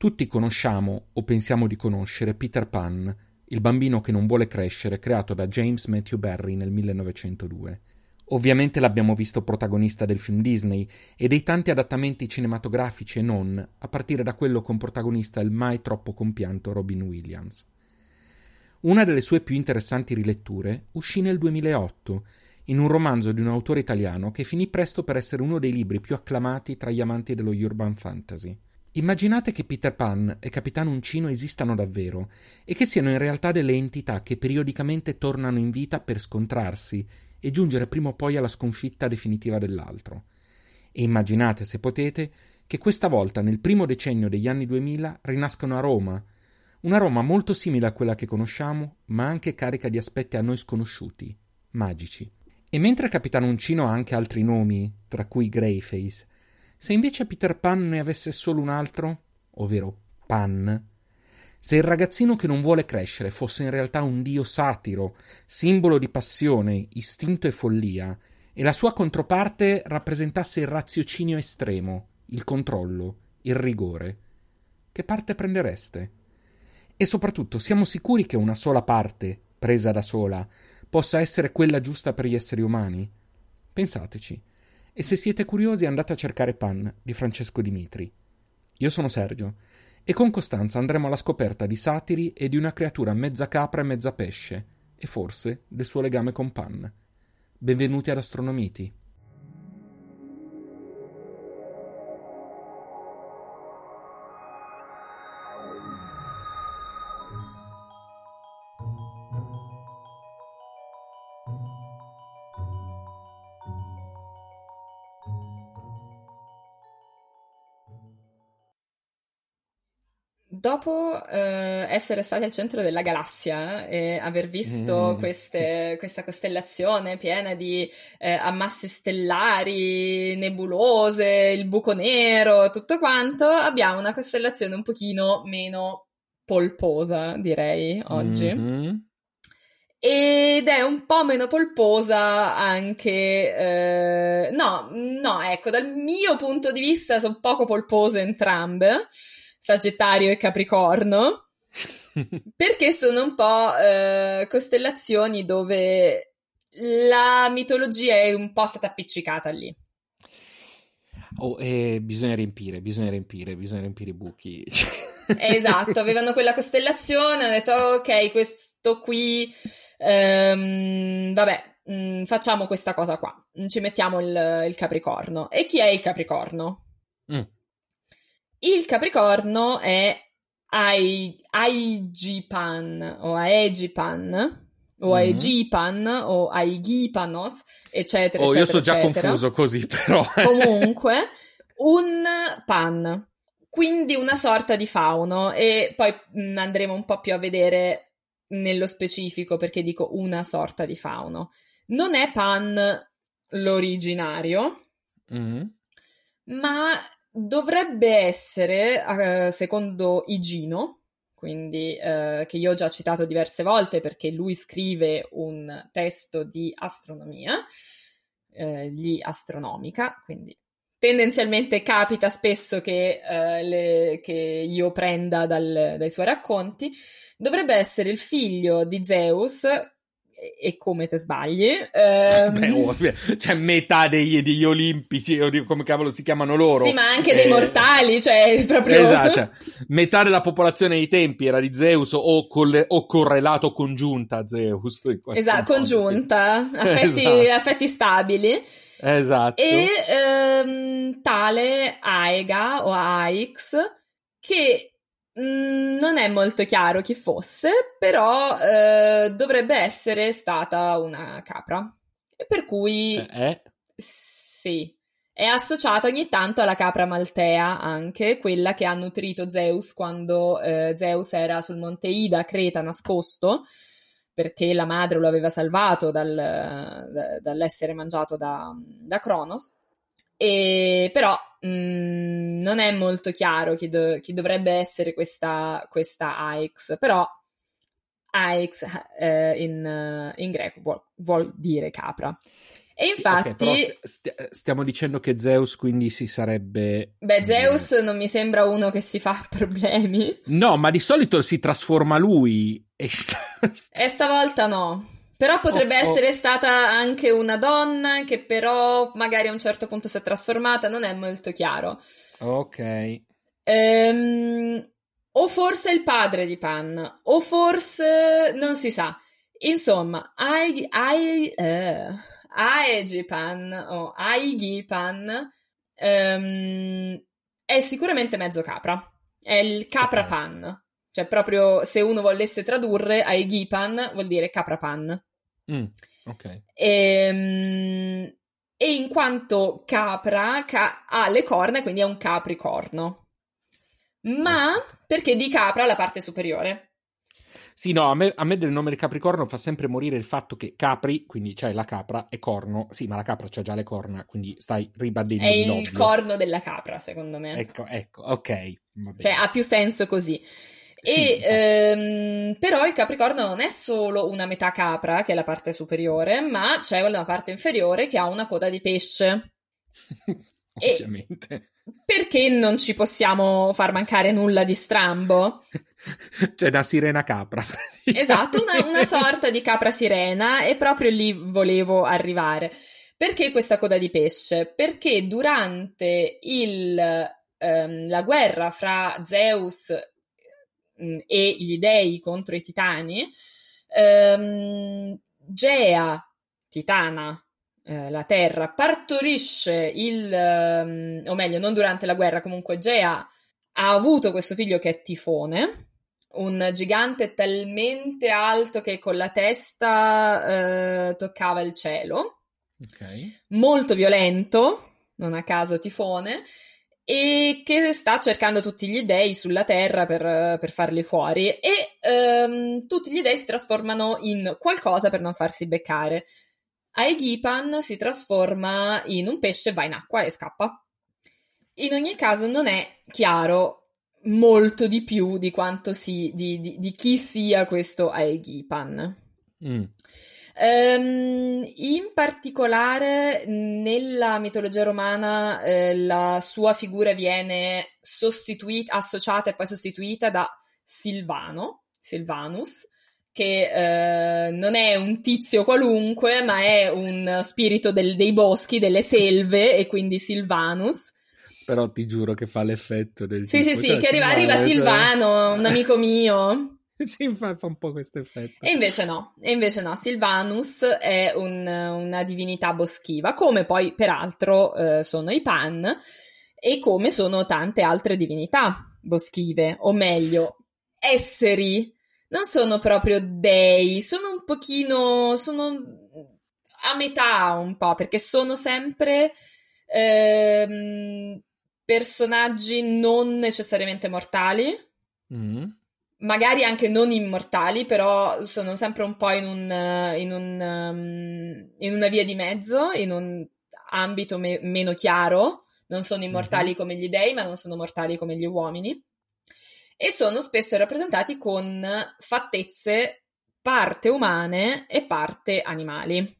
Tutti conosciamo o pensiamo di conoscere Peter Pan, il bambino che non vuole crescere, creato da James Matthew Barry nel 1902. Ovviamente l'abbiamo visto protagonista del film Disney e dei tanti adattamenti cinematografici e non, a partire da quello con protagonista il mai troppo compianto Robin Williams. Una delle sue più interessanti riletture uscì nel 2008, in un romanzo di un autore italiano che finì presto per essere uno dei libri più acclamati tra gli amanti dello urban fantasy. Immaginate che Peter Pan e Capitano Uncino esistano davvero e che siano in realtà delle entità che periodicamente tornano in vita per scontrarsi e giungere prima o poi alla sconfitta definitiva dell'altro. E immaginate, se potete, che questa volta, nel primo decennio degli anni 2000, rinascono a Roma, una Roma molto simile a quella che conosciamo, ma anche carica di aspetti a noi sconosciuti, magici. E mentre Capitano Uncino ha anche altri nomi, tra cui Greyface, se invece Peter Pan ne avesse solo un altro, ovvero Pan, se il ragazzino che non vuole crescere fosse in realtà un dio satiro, simbolo di passione, istinto e follia, e la sua controparte rappresentasse il raziocinio estremo, il controllo, il rigore, che parte prendereste? E soprattutto, siamo sicuri che una sola parte, presa da sola, possa essere quella giusta per gli esseri umani? Pensateci. E se siete curiosi andate a cercare Pan di Francesco Dimitri. Io sono Sergio e con Costanza andremo alla scoperta di satiri e di una creatura mezza capra e mezza pesce, e forse del suo legame con Pan. Benvenuti ad Astronomiti. Dopo eh, essere stati al centro della galassia e aver visto mm. queste, questa costellazione piena di eh, ammassi stellari, nebulose, il buco nero, tutto quanto, abbiamo una costellazione un pochino meno polposa, direi, oggi. Mm-hmm. Ed è un po' meno polposa anche... Eh, no, no, ecco, dal mio punto di vista sono poco polpose entrambe. Sagittario e Capricorno, perché sono un po' eh, costellazioni dove la mitologia è un po' stata appiccicata lì. Oh, eh, bisogna riempire, bisogna riempire, bisogna riempire i buchi. esatto, avevano quella costellazione, hanno detto ok, questo qui, um, vabbè, mh, mm, facciamo questa cosa qua, ci mettiamo il, il Capricorno. E chi è il Capricorno? Mm. Il Capricorno è Aigipan o Aegipan o mm-hmm. Aegipan o Aigipanos, eccetera, oh, eccetera. Io sono già eccetera. confuso così, però. Comunque, un pan, quindi una sorta di fauno e poi mh, mm, andremo un po' più a vedere nello specifico perché dico una sorta di fauno. Non è pan l'originario, mm-hmm. ma dovrebbe essere, uh, secondo Igino, quindi uh, che io ho già citato diverse volte perché lui scrive un testo di astronomia, uh, gli astronomica, quindi tendenzialmente capita spesso che, le, che io prenda dal, dai suoi racconti, dovrebbe essere il figlio di Zeus e come te sbagli. Um... Beh, oh, cioè metà degli, degli olimpici, o di, come cavolo si chiamano loro. Sì, ma anche eh... dei mortali, cioè proprio... Esatto, cioè, metà della popolazione dei tempi era di Zeus o, colle- o correlato congiunta a Zeus. Esatto, congiunta, affetti, esatto. affetti stabili. Esatto. E um, tale Aega o Aix che non è molto chiaro chi fosse, però eh, dovrebbe essere stata una capra. Per cui... Eh, eh? Sì. È associata ogni tanto alla capra maltea, anche quella che ha nutrito Zeus quando eh, Zeus era sul monte Ida, Creta, nascosto, perché la madre lo aveva salvato dal, da, dall'essere mangiato da, da Cronos. E, però mh, mm, non è molto chiaro chi, do- chi dovrebbe essere questa, questa Aix, però Aix eh, in, in, greco vuol, vuol, dire capra. E infatti... Okay, st- stiamo dicendo che Zeus quindi si sarebbe... Beh, Zeus non mi sembra uno che si fa problemi. No, ma di solito si trasforma lui. E, st- e stavolta no. Però potrebbe oh, oh. essere stata anche una donna che però magari a un certo punto si è trasformata, non è molto chiaro. Ok. Ehm, o forse il padre di Pan, o forse non si sa. Insomma, I, uh, Aegipan o Aigipan um, è sicuramente mezzo capra. È il capra pan. Cioè, proprio se uno volesse tradurre Aegipan vuol dire capra pan. Mm, ok. E, um, e in quanto capra ca- ha le corna, quindi è un capricorno. Ma perché di capra la parte superiore? Sì, no, a me, a me, del nome del Capricorno fa sempre morire il fatto che Capri, quindi c'è la capra, e corno. Sì, ma la capra c'ha già le corna, quindi stai ribadendo È il corno della capra, secondo me. Ecco, ecco, ok. Cioè, ha più senso così. E, sì, ehm, però il Capricorno non è solo una metà capra, che è la parte superiore, ma c'è una parte inferiore che ha una coda di pesce. Ovviamente. perché non ci possiamo far mancare nulla di strambo? cioè una sirena capra. Esatto, una, una sorta di capra sirena e proprio lì volevo arrivare. Perché questa coda di pesce? Perché durante il, ehm, la guerra fra Zeus mh, mm, e gli dei contro i titani, ehm, Gea, titana, eh, la Terra, partorisce il, ehm, o meglio, non durante la guerra, comunque Gea ha avuto questo figlio che è Tifone, un gigante talmente alto che con la testa eh, toccava il cielo, okay. molto violento, non a caso tifone, e che sta cercando tutti gli dei sulla terra per, per farli fuori e ehm, tutti gli dei si trasformano in qualcosa per non farsi beccare. Aegipan si trasforma in un pesce, va in acqua e scappa. In ogni caso non è chiaro molto di più di quanto si, di, di, di chi sia questo Aegipan. Mm. Um, in particolare nella mitologia romana eh, la sua figura viene sostituita, associata e poi sostituita da Silvano, Silvanus, che eh, non è un tizio qualunque, ma è un spirito del, dei boschi, delle selve, e quindi Silvanus però ti giuro che fa l'effetto del Sì, tipo, sì, sì, cioè, che arriva, arriva. Silvano, un amico mio. sì, fa, fa, un po' questo effetto. E invece no, e invece no, Silvanus è un, una divinità boschiva, come poi peraltro eh, sono i Pan e come sono tante altre divinità boschive, o meglio, esseri, non sono proprio dei, sono un pochino, sono a metà un po', perché sono sempre... Ehm, personaggi non necessariamente mortali, mm. Magari anche non immortali, però sono sempre un po' in, un, in, un, um, in una via di mezzo, in un ambito me- meno chiaro. Non sono immortali mm-hmm. come gli dei, ma non sono mortali come gli uomini. E sono spesso rappresentati con fattezze parte umane e parte animali.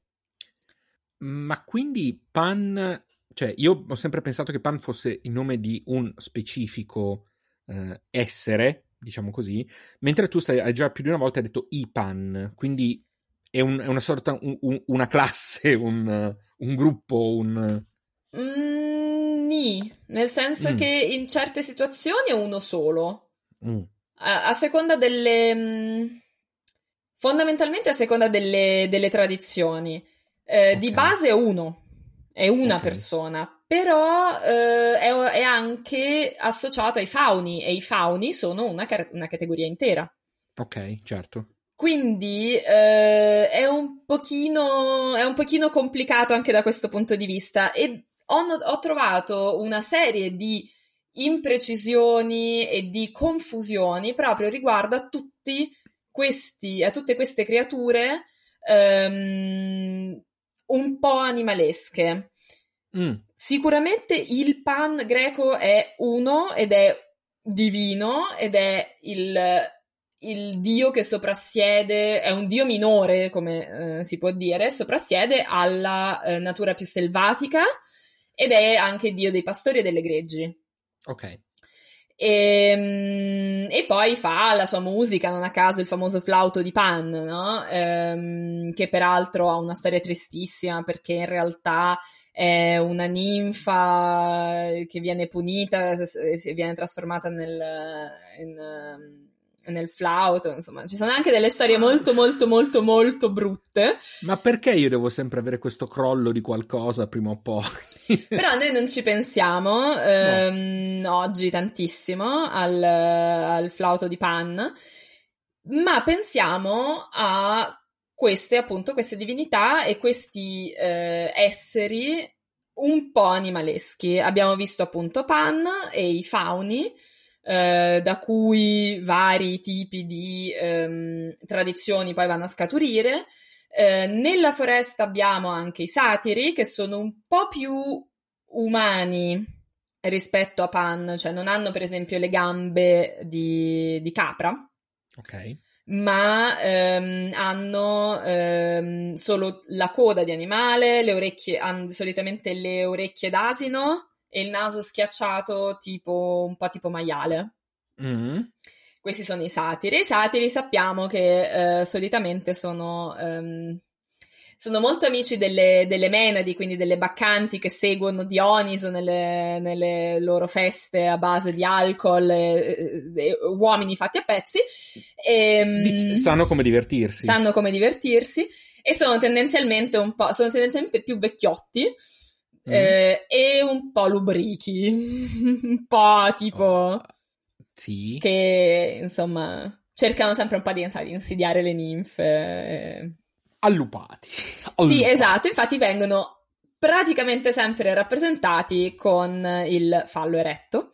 Ma quindi Pan cioè, io ho sempre pensato che Pan fosse il nome di un specifico eh, essere, diciamo così, mentre tu stai, hai già più di una volta detto Ipan, quindi è, un, è una sorta, un, un, una classe, un, gruppo, un... Mm, nì, nel senso mm. che in certe situazioni è uno solo. Mm. A, a, seconda delle... Mm, fondamentalmente a seconda delle, delle tradizioni. Eh, okay. Di base è uno è una okay. persona, però eh, è, è, anche associato ai fauni e i fauni sono una, una categoria intera. Ok, certo. Quindi eh, è, un pochino, è un pochino complicato anche da questo punto di vista e ho, ho trovato una serie di imprecisioni e di confusioni proprio riguardo a tutti questi, a tutte queste creature um, un po' animalesche. Mm. Sicuramente il pan greco è uno ed è divino ed è il, il dio che soprassiede, è un dio minore, come eh, si può dire, soprassiede alla eh, natura più selvatica ed è anche dio dei pastori e delle greggi. Ok. E, ehm, e, poi fa la sua musica, non a caso il famoso flauto di Pan, no? ehm, che peraltro ha una storia tristissima perché in realtà è una ninfa che viene punita e viene trasformata nel, in, nel flauto, insomma, ci sono anche delle storie molto molto molto molto brutte. Ma perché io devo sempre avere questo crollo di qualcosa prima o poi? Però noi non ci pensiamo ehm, no. oggi tantissimo al, al, flauto di Pan, ma pensiamo a queste appunto, queste divinità e questi eh, esseri un po' animaleschi. Abbiamo visto appunto Pan e i fauni eh, da cui vari tipi di ehm, tradizioni poi vanno a scaturire. Eh, nella foresta abbiamo anche i satiri, che sono un po' più umani rispetto a Pan, cioè non hanno per esempio le gambe di, di capra. Ok ma ehm, hanno ehm, solo la coda di animale, le orecchie, hanno solitamente le orecchie d'asino e il naso schiacciato tipo un po' tipo maiale. Mm. Questi sono i satiri. I satiri sappiamo che eh, solitamente sono, um, sono, molto amici delle, delle, menadi, quindi delle baccanti che seguono Dioniso nelle, nelle loro feste a base di alcol, e, e, uomini fatti a pezzi. E, ehm, sanno come divertirsi. Sanno come divertirsi e sono tendenzialmente un po', sono tendenzialmente più vecchiotti mm. eh, e un po' lubrichi, un po' tipo... Oh. Sì. Che insomma cercano sempre un po' di, di insidiare le ninfe. Eh. Allupati. Allupati. Sì, esatto, infatti vengono praticamente sempre rappresentati con il fallo eretto.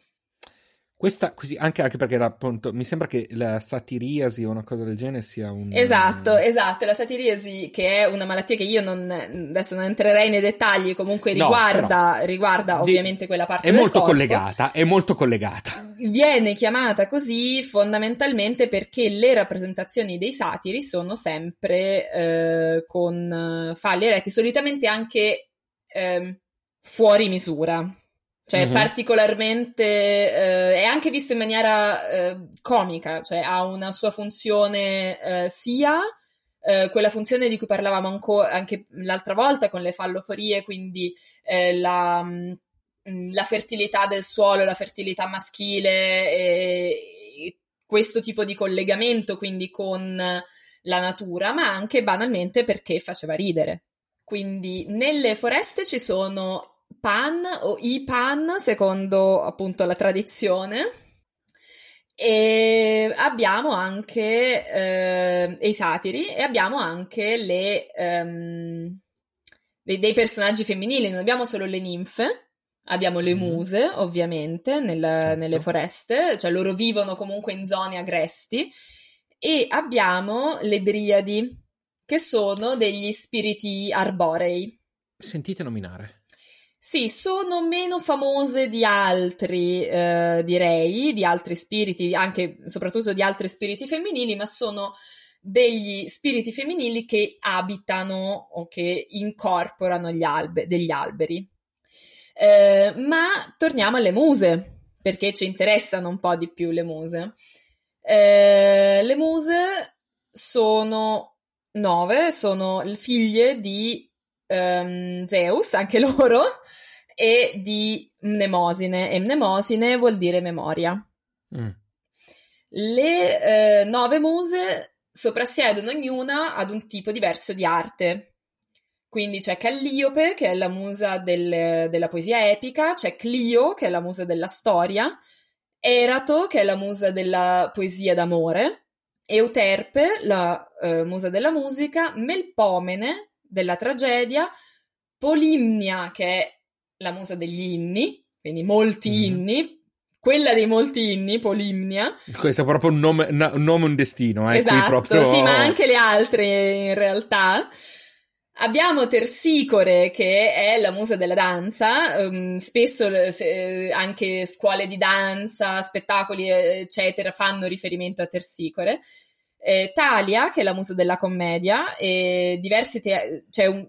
Questa, così, anche, anche, perché appunto, mi sembra che la satiriasi o una cosa del genere sia un... Esatto, esatto, la satiriasi che è una malattia che io non, adesso non entrerei nei dettagli, comunque riguarda, no, riguarda ovviamente quella parte è molto corpo. collegata, è molto collegata. Viene chiamata così fondamentalmente perché le rappresentazioni dei satiri sono sempre eh, con falli eretti, solitamente anche eh, fuori misura cioè mm-hmm. particolarmente eh, è anche visto in maniera eh, comica, cioè ha una sua funzione eh, sia eh, quella funzione di cui parlavamo ancora anche l'altra volta con le falloforie, quindi eh, la, mh, mm, la, fertilità del suolo, la fertilità maschile e, e questo tipo di collegamento quindi con la natura, ma anche banalmente perché faceva ridere. Quindi nelle foreste ci sono pan o i pan, secondo appunto la tradizione. E abbiamo anche eh, i satiri e abbiamo anche le, um, dei, dei, personaggi femminili, non abbiamo solo le ninfe, abbiamo le mm-hmm. muse ovviamente nel, certo. nelle foreste, cioè loro vivono comunque in zone agresti e abbiamo le driadi che sono degli spiriti arborei. Sentite nominare. Sì, sono meno famose di altri, eh, direi, di altri spiriti, anche soprattutto di altri spiriti femminili, ma sono degli spiriti femminili che abitano o che incorporano albe- degli alberi. Eh, ma torniamo alle muse, perché ci interessano un po' di più le muse. Eh, le muse sono nove, sono figlie di um, Zeus, anche loro, e di Mnemosine. E Mnemosine vuol dire memoria. Mm. Le eh, nove muse soprassiedono ognuna ad un tipo diverso di arte. Quindi c'è Calliope, che è la musa del, della poesia epica, c'è Clio, che è la musa della storia, Erato, che è la musa della poesia d'amore, Euterpe, la uh, musa della musica, Melpomene, della tragedia, Polimnia, che è la musa degli inni, quindi molti mm. inni, quella dei molti inni, Polimnia. Questo è proprio un nome, un, nome, un destino, eh? Esatto, proprio... sì, ma anche le altre in realtà. Abbiamo Tersicore, che è la musa della danza, um, spesso se, anche scuole di danza, spettacoli, eccetera, fanno riferimento a Tersicore. Eh, Talia, che è la musa della commedia, e diversi te- c'è un,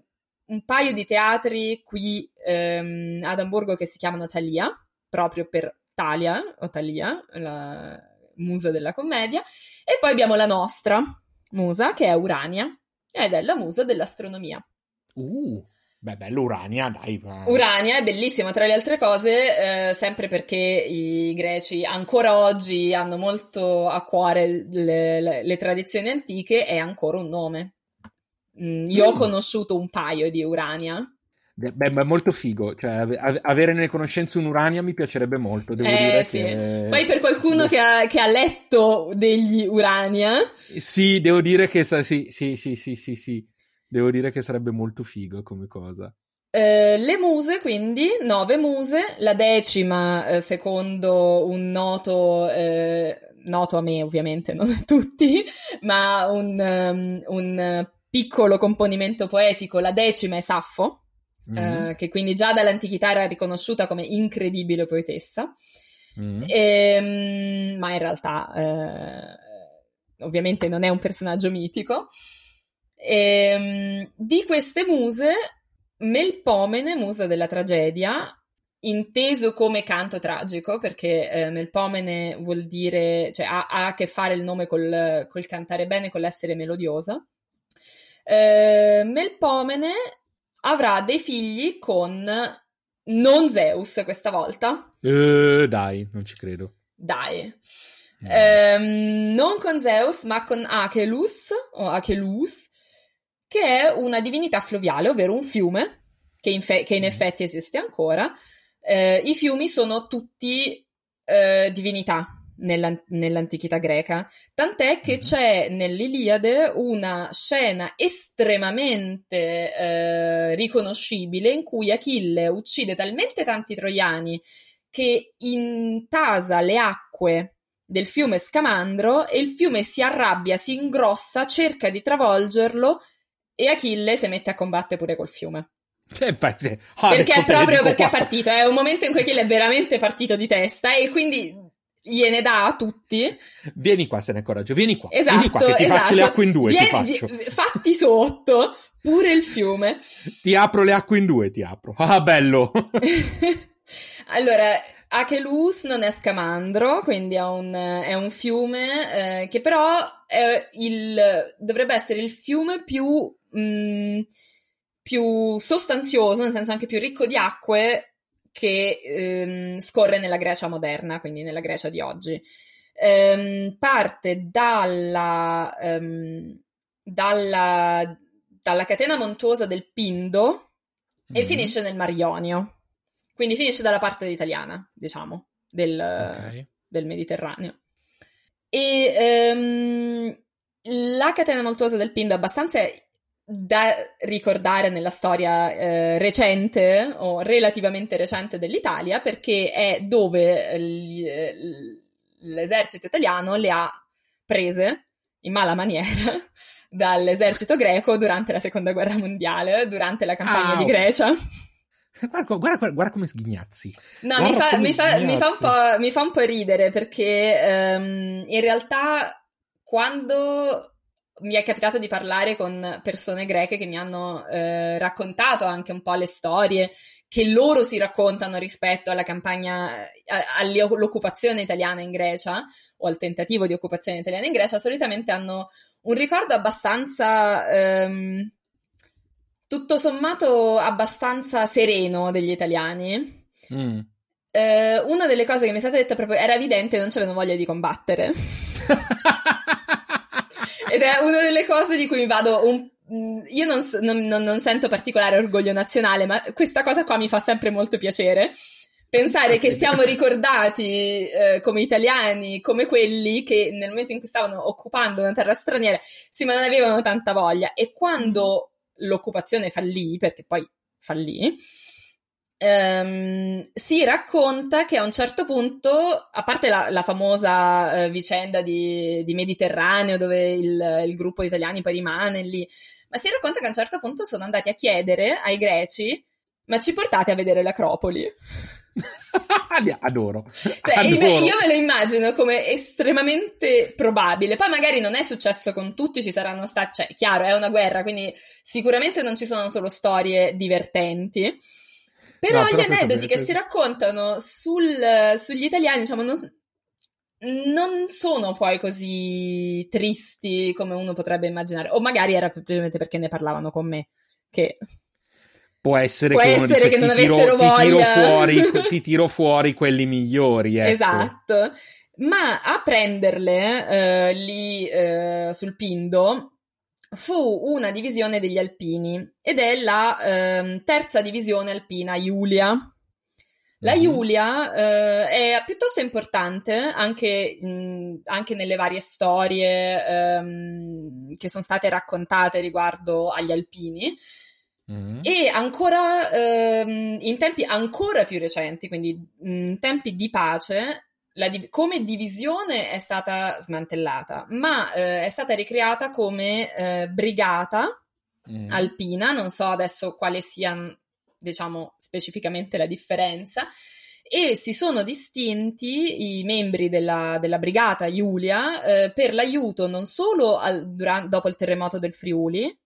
un, paio di teatri qui ehm, ad Amburgo che si chiamano Talia, proprio per Talia, o Talia, la musa della commedia, e poi abbiamo la nostra musa, che è Urania, ed è la musa dell'astronomia. Uh, beh, bello Urania, dai. Urania è bellissima, tra le altre cose, eh, sempre perché i greci ancora oggi hanno molto a cuore le, le, le tradizioni antiche, è ancora un nome. Mm, io mm. ho conosciuto un paio di Urania. Beh, è molto figo, cioè avere nelle conoscenze un'Urania mi piacerebbe molto, devo eh, dire sì. che... Poi per qualcuno che ha, che ha, letto degli Urania... Sì, devo dire che sì, sì, sì, sì, sì, sì, devo dire che sarebbe molto figo come cosa. Eh, le muse, quindi, nove muse, la decima, eh, secondo un noto, eh, noto a me ovviamente, non a tutti, ma un, um, un piccolo componimento poetico, la decima è Saffo, mm. che quindi già dall'antichità era riconosciuta come incredibile poetessa, mm. e, ehm, ma in realtà eh, ovviamente non è un personaggio mitico. E, ehm, di queste muse, Melpomene, musa della tragedia, inteso come canto tragico, perché eh, Melpomene vuol dire, cioè ha, ha, a che fare il nome col, col cantare bene, con l'essere melodiosa. Eh, Melpomene avrà dei figli con non Zeus questa volta. Uh, dai, non ci credo. Dai. Mm. Um, non con Zeus, ma con Achelus, o Achelus, che è una divinità fluviale, ovvero un fiume, che in, fe- che in mm. effetti esiste ancora. Uh, I fiumi sono tutti uh, divinità, nella, nell'antichità greca, tant'è che mhm. c'è nell'Iliade una scena estremamente eh, riconoscibile in cui Achille uccide talmente tanti troiani che intasa le acque del fiume Scamandro e il fiume si arrabbia, si ingrossa, cerca di travolgerlo e Achille si mette a combattere pure col fiume. Eh, ah, perché è proprio perché è partito, è un momento in cui Achille è veramente partito di testa e quindi gliene dà a tutti. Vieni qua, se ne coraggio, vieni qua. Esatto, vieni qua che ti esatto. faccio le acque in due, Vieni, vi, fatti sotto, pure il fiume. Ti apro le acque in due, ti apro. Ah, bello! allora, Achelus non è Scamandro, quindi è un, è un fiume eh, che però il, dovrebbe essere il fiume più... Mh, mm, più sostanzioso, nel senso anche più ricco di acque che ehm, scorre nella Grecia moderna, quindi nella Grecia di oggi. Ehm, parte dalla, ehm, dalla, dalla, catena montuosa del Pindo mm-hmm. e finisce nel Mar Ionio. Quindi finisce dalla parte italiana, diciamo, del, okay. del Mediterraneo. E ehm, la catena montuosa del Pindo è abbastanza da ricordare nella storia eh, recente o relativamente recente dell'Italia perché è dove l'esercito italiano le ha prese in mala maniera dall'esercito greco durante la seconda guerra mondiale, durante la campagna ah, di Grecia. Guarda, guarda, guarda, come sghignazzi. No, mi fa, mi, fa, mi, fa mi fa, un po', ridere perché um, in realtà quando mi è capitato di parlare con persone greche che mi hanno eh, raccontato anche un po' le storie che loro si raccontano rispetto alla campagna, all'occupazione italiana in Grecia o al tentativo di occupazione italiana in Grecia, solitamente hanno un ricordo abbastanza, ehm, tutto sommato, abbastanza sereno degli italiani. Mm. Eh, una delle cose che mi è stata detta proprio era evidente, non c'avevano voglia di combattere. Ed è una delle cose di cui mi vado un mm, io non, non, non, sento particolare orgoglio nazionale, ma questa cosa qua mi fa sempre molto piacere. Pensare che siamo ricordati eh, come italiani, come quelli che nel momento in cui stavano occupando una terra straniera, sì, ma non avevano tanta voglia. E quando l'occupazione fallì, perché poi fallì, Um, si racconta che a un certo punto, a parte la, la famosa uh, vicenda di, di, Mediterraneo, dove il, il, gruppo di italiani poi rimane lì, ma si racconta che a un certo punto sono andati a chiedere ai greci, ma ci portate a vedere l'Acropoli? Adoro. Cioè, Adoro. Io me lo immagino come estremamente probabile. Poi magari non è successo con tutti, ci saranno stati, cioè, chiaro, è una guerra, quindi sicuramente non ci sono solo storie divertenti. Però, no, però gli aneddoti che si raccontano sul, sugli italiani, diciamo, non, non sono poi così tristi come uno potrebbe immaginare. O magari era semplicemente perché ne parlavano con me. Che può essere può che, essere dice, che non tiro, avessero voglia. Ti tiro, fuori, ti tiro fuori quelli migliori. Ecco. Esatto. Ma a prenderle eh, lì eh, sul Pindo fu una divisione degli alpini ed è la eh, terza divisione alpina Giulia. La mhm. Giulia eh, è piuttosto importante anche, mh, anche nelle varie storie ehm, che sono state raccontate riguardo agli alpini. Mm-hmm. E ancora ehm, in tempi ancora più recenti, quindi in tempi di pace, Div- come divisione è stata smantellata, ma eh, è stata ricreata come eh, brigata mm. alpina, non so adesso quale sia, diciamo, specificamente la differenza, e si sono distinti i membri della, della brigata Giulia eh, per l'aiuto non solo al, durante, dopo il terremoto del Friuli,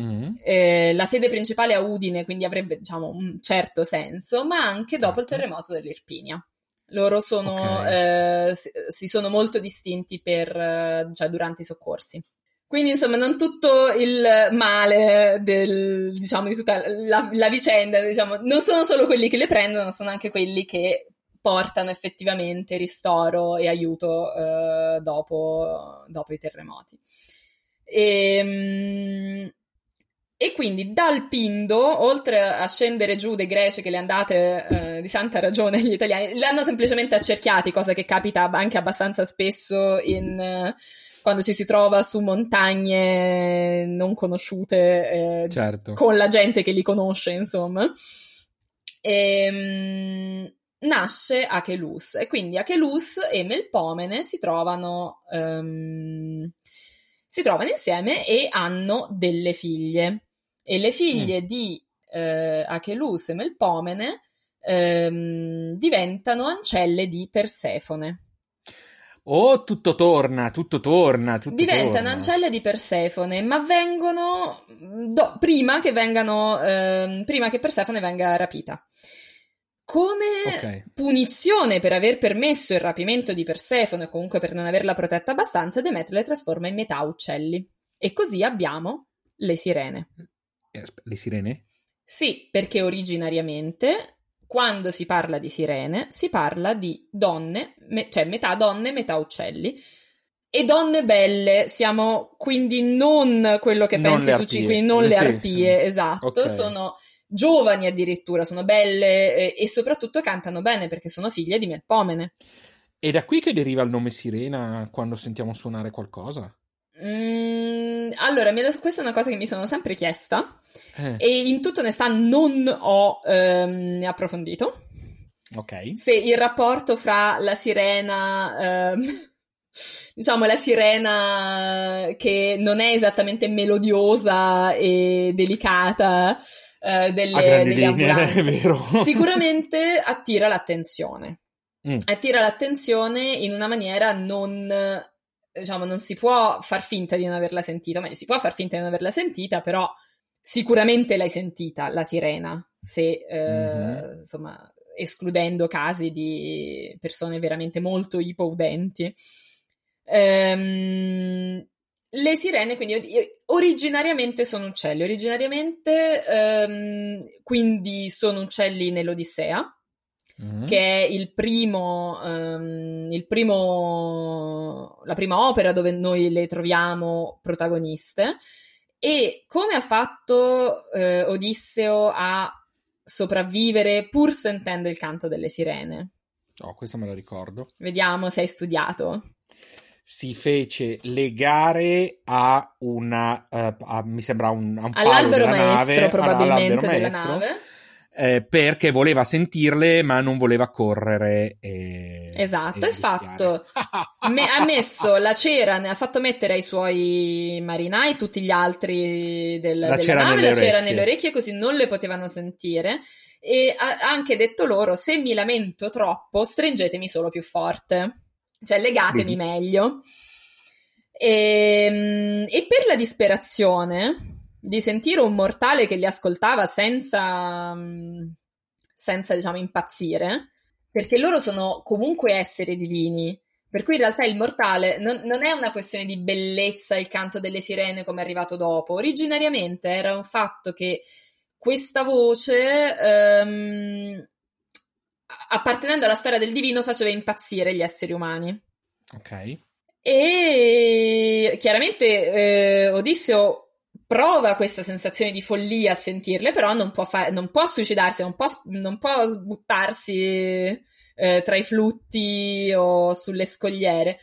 Mm-hmm. Eh, la sede principale è a Udine, quindi avrebbe diciamo, un certo senso, ma anche dopo il certo. terremoto dell'Irpinia. Loro sono, okay. eh, si, si, sono molto distinti per, eh, cioè, durante i soccorsi. Quindi, insomma, non tutto il male del, diciamo, di tutta la, la vicenda, diciamo, non sono solo quelli che le prendono, sono anche quelli che portano effettivamente ristoro e aiuto eh, dopo, dopo, i terremoti. E, ehm, e quindi dal Pindo, oltre a scendere giù dei greci che le andate eh, di santa ragione gli italiani, le hanno semplicemente accerchiati, cosa che capita anche abbastanza spesso in, eh, quando ci si trova su montagne non conosciute eh, certo. con la gente che li conosce, insomma. E, ehm, nasce Achelus e quindi Achelus e Melpomene si trovano, um, si trovano insieme e hanno delle figlie e le figlie mm. di eh, e Melpomene ehm, diventano ancelle di Persefone. Oh, tutto torna, tutto torna. Tutto Diventano torna. ancelle di Persefone, ma vengono do, prima che vengano ehm, prima che Persefone venga rapita. Come okay. punizione per aver permesso il rapimento di Persefone, o comunque per non averla protetta abbastanza, Demetre le trasforma in metà uccelli. E così abbiamo le sirene. Eh, le sirene? Sì, perché originariamente quando si parla di sirene si parla di donne, me- cioè metà donne, metà uccelli. E donne belle, siamo quindi non quello che non pensi tu, ci, quindi non le arpie, sì. esatto, okay. sono giovani addirittura, sono belle e, e soprattutto cantano bene perché sono figlie di Melpomene. E da qui che deriva il nome Sirena quando sentiamo suonare qualcosa? Mm, allora, questa è una cosa che mi sono sempre chiesta eh. e in tutta onestà non ho ehm, approfondito. Ok. Se il rapporto fra la sirena, ehm, diciamo la sirena che non è esattamente melodiosa e delicata eh, delle, delle ambulanze, sicuramente attira l'attenzione. Mm. Attira l'attenzione in una maniera non diciamo, non si può far finta di non averla sentita, ma si può far finta di non averla sentita, però sicuramente l'hai sentita, la sirena, se, eh, mm-hmm. insomma, escludendo casi di persone veramente molto ipoudenti. Ehm, le sirene, quindi, originariamente sono uccelli, originariamente, ehm, quindi sono uccelli nell'Odissea, mm-hmm. che è il primo, um, il primo, la prima opera dove noi le troviamo protagoniste. E come ha fatto eh, Odisseo a sopravvivere pur sentendo il canto delle sirene? Oh, questo me lo ricordo. Vediamo se hai studiato. Si fece legare a una, uh, a, mi sembra un, a un all'albero maestro nave, probabilmente all'albero della maestro. nave eh, perché voleva sentirle ma non voleva correre. E, esatto, e fatto. Me- ha messo la cera, ne ha fatto mettere ai suoi marinai tutti gli altri del, la della nave la cera nelle orecchie così non le potevano sentire e ha anche detto loro se mi lamento troppo stringetemi solo più forte, cioè legatemi Vedi. meglio. E, ehm, e per la disperazione di sentire un mortale che li ascoltava senza, mm, senza diciamo, impazzire, perché loro sono comunque esseri divini. Per cui in realtà il mortale non, non, è una questione di bellezza il canto delle sirene come è arrivato dopo. Originariamente era un fatto che questa voce, ehm, appartenendo alla sfera del divino, faceva impazzire gli esseri umani. Ok. E chiaramente eh, Odisseo prova questa sensazione di follia a sentirle, però non può, fa- non può suicidarsi, non può, non può buttarsi eh, tra i flutti o sulle scogliere.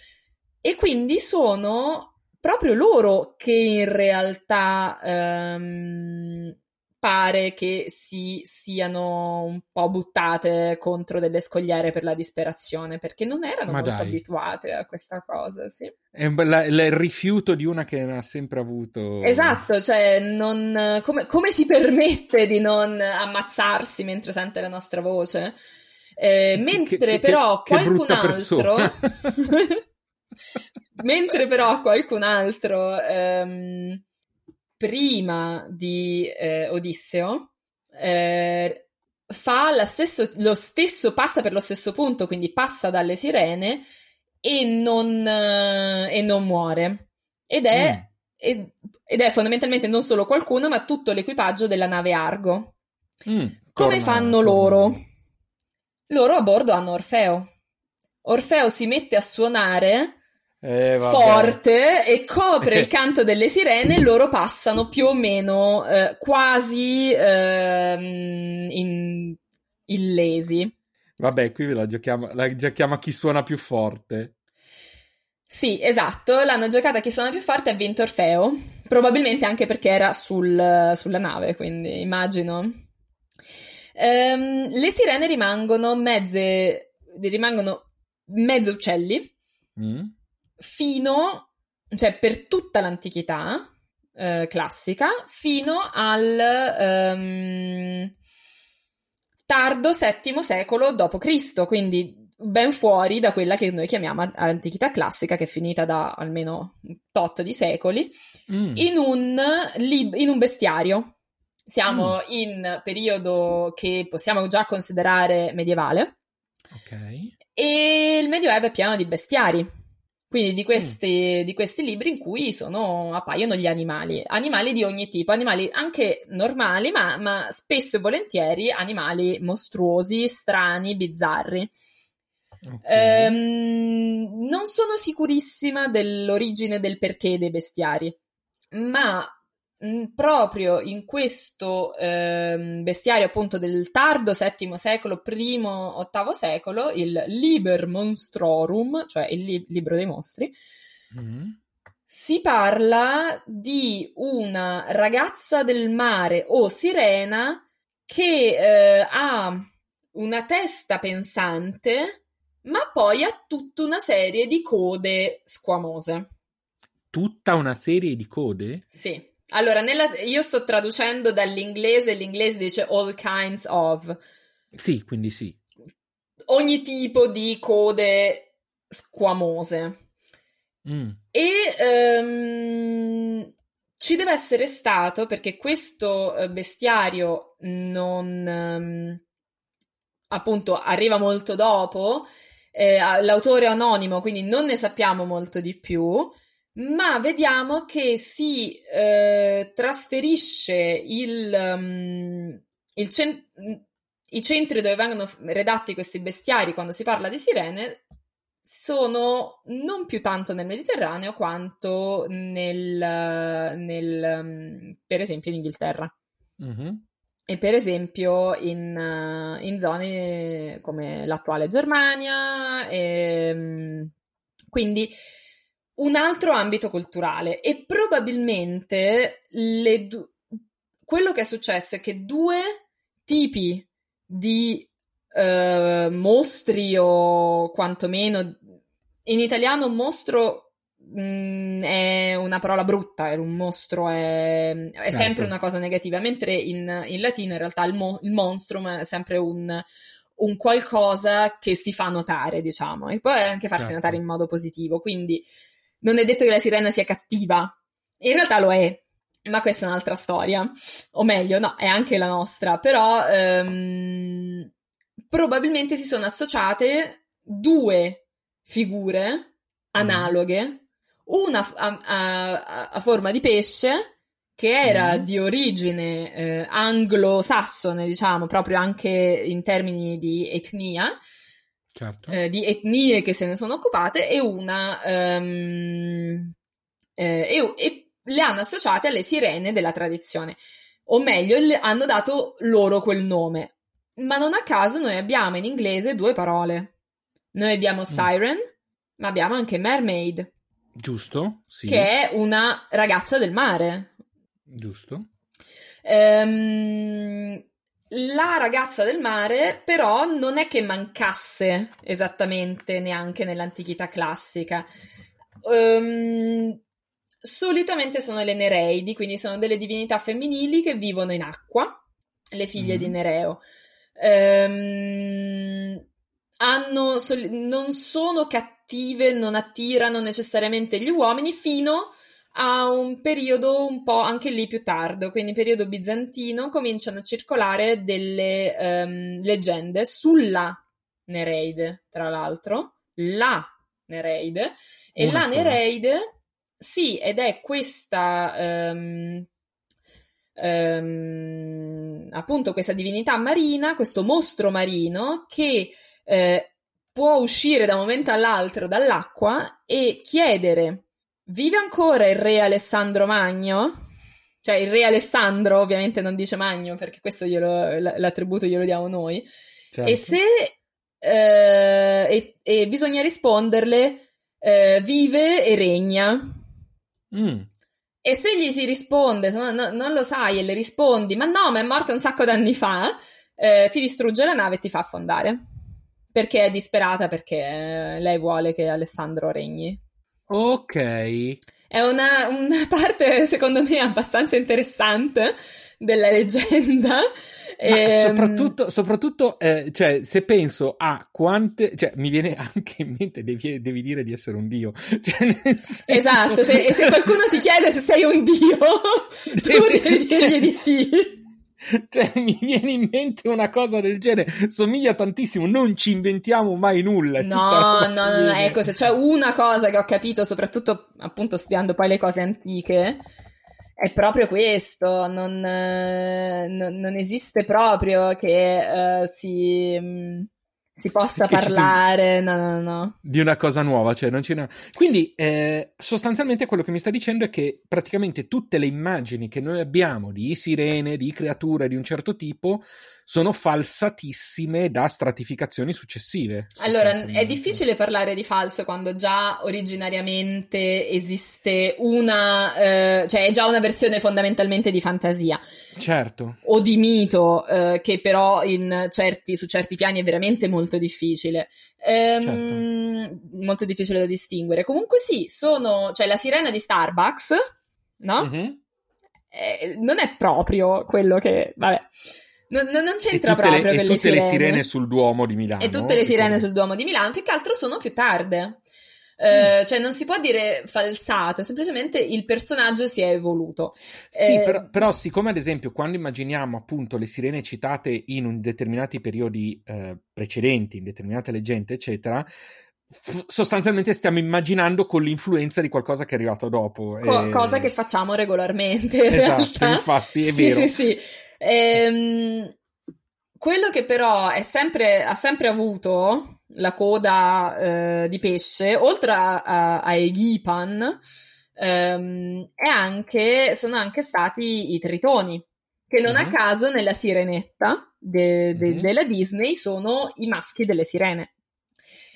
E quindi sono proprio loro che in realtà ehm, pare che si siano un po' buttate contro delle scogliere per la disperazione, perché non erano Ma molto dai. abituate a questa cosa, sì. È la, il rifiuto di una che ha sempre avuto... Esatto, cioè non, come, come, si permette di non ammazzarsi mentre sente la nostra voce? Eh, mentre che, però che, qualcun altro... mentre però qualcun altro... Ehm, prima di eh, Odisseo, eh, fa stesso, lo stesso, passa per lo stesso punto, quindi passa dalle sirene e non, eh, e non muore. Ed è, mm. ed, ed, è fondamentalmente non solo qualcuno, ma tutto l'equipaggio della nave Argo. Mm. Come torna, fanno torna. loro? Loro a bordo hanno Orfeo. Orfeo si mette a suonare eh, forte e copre il canto delle sirene loro passano più o meno eh, quasi eh, in, illesi. Vabbè, qui la giochiamo, la giochiamo a chi suona più forte. Sì, esatto, l'hanno giocata a chi suona più forte ha vinto Orfeo, probabilmente anche perché era sul, sulla nave, quindi immagino. Um, le sirene rimangono mezze, rimangono mezze uccelli. Mm fino, cioè per tutta l'antichità eh, classica, fino al um, tardo VII secolo d.C., quindi ben fuori da quella che noi chiamiamo antichità classica, che è finita da almeno un tot di secoli, mm. in, un lib- in, un bestiario. Siamo mm. in periodo che possiamo già considerare medievale. Ok. E il Medioevo è pieno di bestiari. Quindi di questi, mm. di questi, libri in cui sono, appaiono gli animali, animali di ogni tipo, animali anche normali, ma, ma spesso e volentieri animali mostruosi, strani, bizzarri. Okay. Ehm, non sono sicurissima dell'origine del perché dei bestiari, ma Mm, proprio in questo eh, bestiario appunto del tardo VII secolo, primo VIII secolo, il Liber Monstrorum, cioè il li- libro dei mostri, mm-hmm. si parla di una ragazza del mare o sirena che eh, ha una testa pensante, ma poi ha tutta una serie di code squamose. Tutta una serie di code? Sì. Allora, nella, io sto traducendo dall'inglese, l'inglese dice all kinds of. Sì, quindi sì. Ogni tipo di code squamose. Mm. E um, ci deve essere stato, perché questo eh, bestiario non... Um, appunto arriva molto dopo, eh, l'autore è anonimo, quindi non ne sappiamo molto di più ma vediamo che si eh, trasferisce il, um, il cent- i centri dove vengono redatti questi bestiari quando si parla di sirene sono non più tanto nel Mediterraneo quanto nel, nel um, per esempio in Inghilterra. Mm-hmm. E per esempio in, uh, in, zone come l'attuale Germania. E, um, quindi un altro ambito culturale e probabilmente du- quello che è successo è che due tipi di eh, mostri o quantomeno in italiano mostro mh, mm, è una parola brutta, un mostro è, è certo. sempre una cosa negativa, mentre in, in latino in realtà il, mo- il monstrum è sempre un, un, qualcosa che si fa notare, diciamo, e poi anche farsi certo. notare in modo positivo, quindi non è detto che la sirena sia cattiva, in realtà lo è, ma questa è un'altra storia, o meglio, no, è anche la nostra, però um, probabilmente si sono associate due figure analoghe, una a, a, a forma di pesce che era mm. di origine eh, anglosassone, diciamo, proprio anche in termini di etnia, certo. eh, di etnie che se ne sono occupate, e una um, eh, e, e, le hanno associate alle sirene della tradizione, o meglio, hanno dato loro quel nome. Ma non a caso noi abbiamo in inglese due parole. Noi abbiamo mm. siren, mm. ma abbiamo anche mermaid. Giusto, sì. Che è una ragazza del mare. Giusto. Ehm, la ragazza del mare, però, non è che mancasse esattamente neanche nell'antichità classica. Um, solitamente sono le Nereidi, quindi sono delle divinità femminili che vivono in acqua, le figlie mm. di Nereo. Um, hanno, non sono cattive, non attirano necessariamente gli uomini fino a un periodo un po' anche lì più tardo, quindi periodo bizantino, cominciano a circolare delle um, leggende sulla Nereide, tra l'altro, la Nereide, e Una la cosa. Nereide, sì, ed è questa... Um, Um, appunto questa divinità marina, questo mostro marino che eh, può uscire da un momento all'altro dall'acqua e chiedere vive ancora il re Alessandro Magno? Cioè il re Alessandro ovviamente non dice Magno perché questo glielo, l'attributo glielo diamo noi. Certo. E se eh, e, e, bisogna risponderle eh, vive e regna. Mm. E se gli si risponde, no, no, non lo sai, e le rispondi, ma no, ma è morto un sacco d'anni fa, eh, ti distrugge la nave e ti fa affondare. Perché è disperata, perché eh, lei vuole che Alessandro regni. Ok. È una, una, parte, secondo me, abbastanza interessante della leggenda. E, ehm, soprattutto, soprattutto eh, cioè, se penso a quante, cioè, mi viene anche in mente, devi, devi dire di essere un dio. Cioè, senso... Esatto, se, se, qualcuno ti chiede se sei un dio, tu devi dirgli di sì. Cioè, mi viene in mente una cosa del genere, somiglia tantissimo, non ci inventiamo mai nulla. No, no, no, no, ecco, se c'è una cosa che ho capito, soprattutto appunto studiando poi le cose antiche, è proprio questo, non, eh, non, non esiste proprio che uh, si... Si possa parlare, no, no, no. Di una cosa nuova, cioè non c'è una... Quindi eh, sostanzialmente quello che mi sta dicendo è che praticamente tutte le immagini che noi abbiamo di sirene, di creature di un certo tipo, sono falsatissime da stratificazioni successive. Allora, è difficile parlare di falso quando già originariamente esiste una, eh, cioè è già una versione fondamentalmente di fantasia. Certo. O di mito, eh, che però certi, su certi piani è veramente molto difficile. Ehm, certo. Molto difficile da distinguere. Comunque sì, sono, cioè la sirena di Starbucks, no? Mm-hmm. Eh, non è proprio quello che, vabbè non, non c'entra proprio le, con le sirene. tutte le sirene sul Duomo di Milano. E tutte le sirene sul Duomo di Milano, più che altro sono più tarde. Uh, cioè non si può dire falsato, semplicemente il personaggio si è evoluto. Sì, eh... però, però, siccome ad esempio quando immaginiamo appunto le sirene citate in determinati periodi eh, precedenti, in determinate leggende, eccetera, f- sostanzialmente stiamo immaginando con l'influenza di qualcosa che è arrivato dopo. Co- e... Cosa che facciamo regolarmente. Esatto, realtà. infatti, è sì, vero. Sì, sì. Ehm, quello che però sempre, ha sempre avuto la coda eh, di pesce, oltre a, a, a Egipan, ehm, anche, sono anche stati i tritoni, che non mm-hmm. a caso nella sirenetta de, de, mm-hmm. della Disney sono i maschi delle sirene.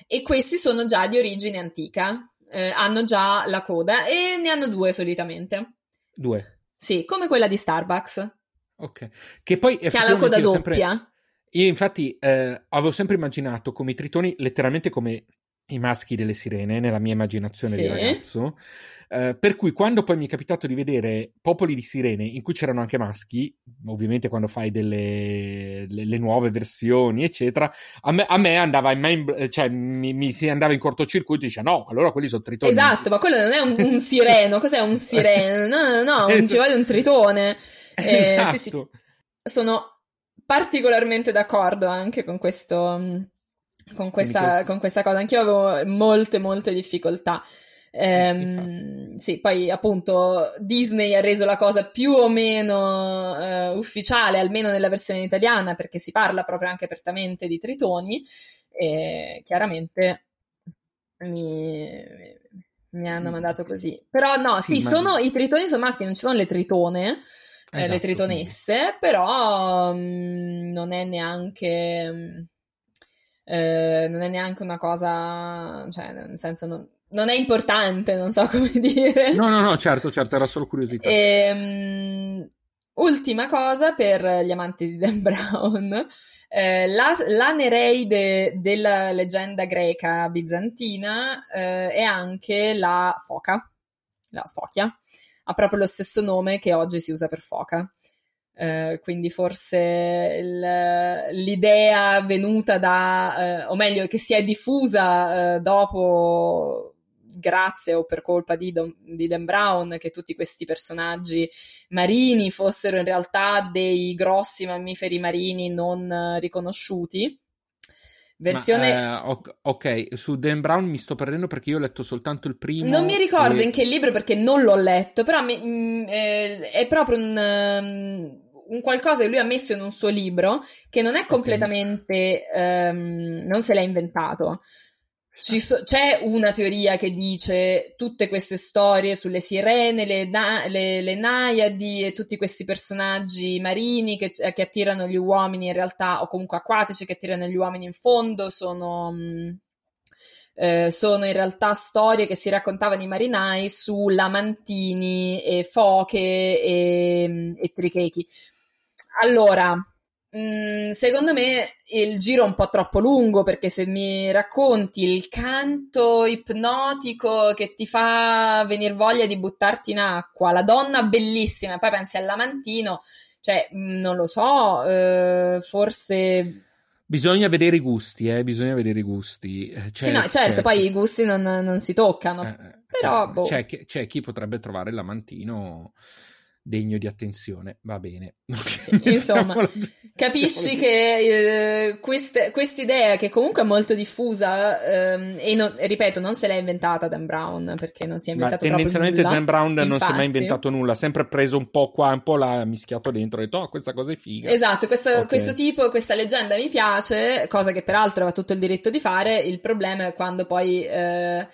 E questi sono già di origine antica, eh, hanno già la coda e ne hanno due solitamente. Due. Sì, come quella di Starbucks. Ok. Che poi che ha la coda doppia. Sempre... Io infatti eh, avevo sempre immaginato come i tritoni, letteralmente come i maschi delle sirene, nella mia immaginazione sì. di ragazzo. Eh, per cui quando poi mi è capitato di vedere popoli di sirene in cui c'erano anche maschi, ovviamente quando fai delle le, le nuove versioni, eccetera, a me, a me andava in main, cioè mi, mi, si andava in cortocircuito e dice no, allora quelli sono tritoni. Esatto, ma quello non è un, un sireno, cos'è un sireno? No, no, no, ci vuole un tritone. Eh, esatto. Sì, sì. Sono particolarmente d'accordo anche con questo con questa, con questa cosa. Anch'io avevo molte, molte difficoltà. Ehm, sì, poi appunto Disney ha reso la cosa più o meno uh, ufficiale, almeno nella versione italiana, perché si parla proprio anche apertamente di tritoni e chiaramente mi, mi hanno mandato così. Però no, sì, sì sono, i tritoni sono maschi, non ci sono le tritone. Esatto, le tritonesse, quindi. però um, non è neanche um, eh, non è neanche una cosa, cioè, nel senso, non, non, è importante, non so come dire. No, no, no, certo, certo, era solo curiosità. E, um, ultima cosa per gli amanti di Dan Brown. Eh, la, la, Nereide della leggenda greca bizantina eh, è anche la foca, la fochia, ha proprio lo stesso nome che oggi si usa per foca. Eh, quindi forse il, l'idea venuta da, eh, o meglio, che si è diffusa eh, dopo, grazie o per colpa di, Don, di Dan Brown, che tutti questi personaggi marini fossero in realtà dei grossi mammiferi marini non riconosciuti. Versione... Ma, eh, ok, su Dan Brown mi sto perdendo perché io ho letto soltanto il primo. Non mi ricordo e... in che libro perché non l'ho letto, però mi, mh, mm, eh, è proprio un, um, un qualcosa che lui ha messo in un suo libro che non è completamente, okay. um, non se l'ha inventato. So- c'è una teoria che dice tutte queste storie sulle sirene, le, na- le-, le naiadi e tutti questi personaggi marini che-, che, attirano gli uomini in realtà, o comunque acquatici che attirano gli uomini in fondo, sono, mh, eh, sono in realtà storie che si raccontavano i marinai su lamantini e foche e, e trichechi. Allora, mm, secondo me il giro è un po' troppo lungo perché se mi racconti il canto ipnotico che ti fa venire voglia di buttarti in acqua, la donna bellissima, e poi pensi al lamantino, cioè, mm, non lo so, eh, forse... Bisogna vedere i gusti, eh? bisogna vedere i gusti. C'è, sì, no, certo, poi i gusti non, non si toccano. Eh, eh però, c'è, boh. c'è, c'è, chi potrebbe trovare il lamantino degno di attenzione. Va bene. Sì, insomma, capisci che eh, questa idea, che comunque è molto diffusa, ehm, e, non, ripeto, non se l'è inventata Dan Brown, perché non si è inventato Ma tendenzialmente nulla, Dan Brown infatti. non si è mai inventato nulla, ha sempre preso un po' qua, un po' là, mischiato dentro e detto, oh, questa cosa è figa. Esatto, questo, okay. questo tipo, questa leggenda mi piace, cosa che peraltro aveva tutto il diritto di fare, il problema è quando poi... Eh,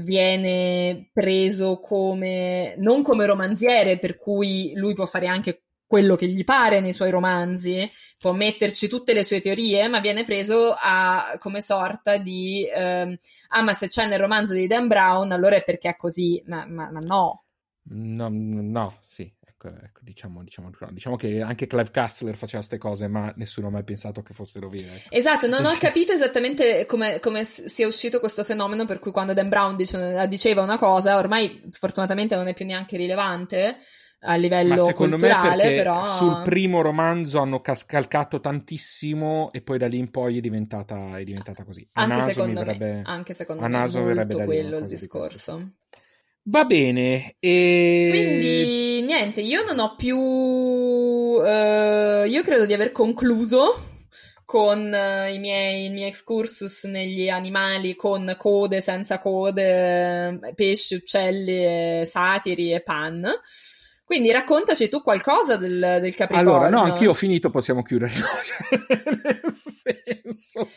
viene preso come non come romanziere, per cui lui può fare anche quello che gli pare nei suoi romanzi, può metterci tutte le sue teorie, ma viene preso a, come sorta di ehm, ah, ma se c'è nel romanzo di Dan Brown, allora è perché è così, ma, ma, ma no. No, no, sì. Ecco, ecco, diciamo, diciamo, diciamo, che anche Clive Castler faceva queste cose, ma nessuno ha mai pensato che fossero vere. Ecco. Esatto, non ho capito esattamente come, come, sia uscito questo fenomeno, per cui quando Dan Brown dice, diceva una cosa, ormai fortunatamente non è più neanche rilevante a livello Ma culturale, però sul primo romanzo hanno calcato tantissimo e poi da lì in poi è diventata, è diventata così. A anche secondo verrebbe, me, anche secondo me è molto quello il discorso. Va bene. E... Quindi niente, io non ho più. Uh, io credo di aver concluso con uh, i, miei, il mio excursus negli animali con code, senza code, pesci, uccelli, satiri e pan. Quindi raccontaci tu qualcosa del, del Capricorno. Allora, no, anch'io ho finito, possiamo chiudere.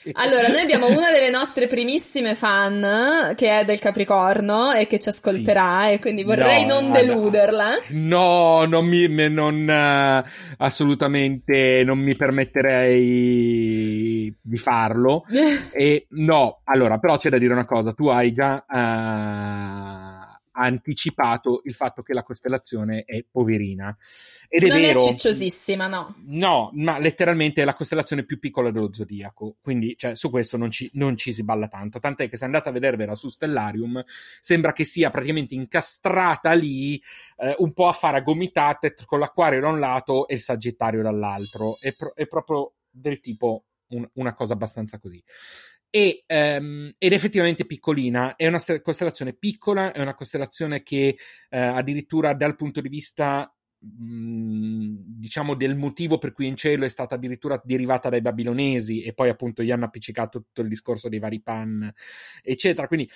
che... Allora, noi abbiamo una delle nostre primissime fan che è del Capricorno e che ci ascolterà sì. e quindi vorrei no, non deluderla. No, non mi, non, uh, assolutamente non mi permetterei di farlo. e no, allora, però c'è da dire una cosa, tu hai già... Uh, ha anticipato il fatto che la costellazione è poverina. Ed è non vero, è cicciosissima, no. No, ma letteralmente è la costellazione più piccola dello zodiaco, quindi cioè, su questo non ci, non ci, si balla tanto. Tant'è che se andate a vedervela su Stellarium, sembra che sia praticamente incastrata lì, eh, un po' a fare a gomitate con l'acquario da un lato e il sagittario dall'altro. È, pro- è proprio del tipo un, una cosa abbastanza così e, um, ed effettivamente piccolina, è una st- costellazione piccola, è una costellazione che uh, addirittura dal punto di vista mm, diciamo del motivo per cui in cielo è stata addirittura derivata dai babilonesi e poi appunto gli hanno appiccicato tutto il discorso dei vari pan eccetera. Quindi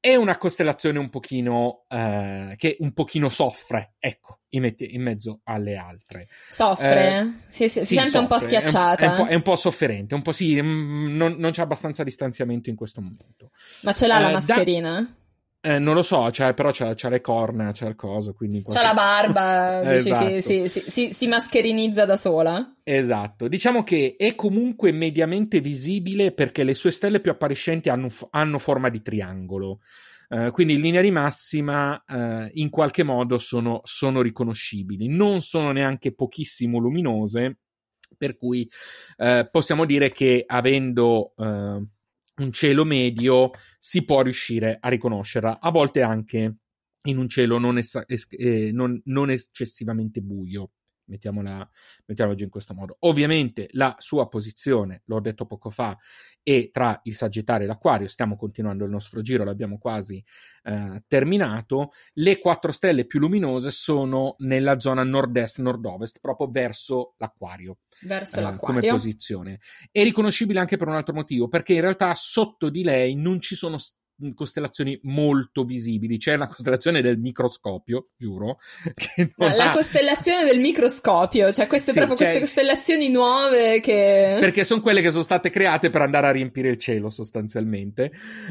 è una costellazione un pochino uh, che un pochino soffre, ecco, in, in mezzo alle altre. Soffre? Uh, si, si, si, sente soffre. un po' schiacciata. È un, è un, po', è un po', sofferente, un po' sì, mm, non, non, c'è abbastanza distanziamento in questo momento. Ma ce l'ha uh, la mascherina? Da- eh, non lo so, cioè, però c'ha, c'ha, le corna, c'ha il coso, quindi... Qualche... C'ha la barba, dici, esatto. si, si, si, si, mascherinizza da sola. Esatto, diciamo che è comunque mediamente visibile perché le sue stelle più appariscenti hanno, hanno forma di triangolo. Uh, quindi in linea di massima uh, in qualche modo sono, sono, riconoscibili. Non sono neanche pochissimo luminose, per cui uh, possiamo dire che avendo un cielo medio si può riuscire a riconoscerla, a volte anche in un cielo non, es- es- eh, non, non eccessivamente buio. Mettiamola, mettiamola in questo modo. Ovviamente la sua posizione, l'ho detto poco fa, è tra il Sagittario e l'Aquario. Stiamo continuando il nostro giro, l'abbiamo quasi eh, terminato. Le quattro stelle più luminose sono nella zona nord-est-nord-ovest, proprio verso l'Aquario verso uh, come posizione. È riconoscibile anche per un altro motivo, perché in realtà sotto di lei non ci sono costellazioni molto visibili. C'è la costellazione del microscopio, giuro. No, la costellazione del microscopio, cioè queste sì, proprio cioè... queste costellazioni nuove che. Perché sono quelle che sono state create per andare a riempire il cielo, sostanzialmente.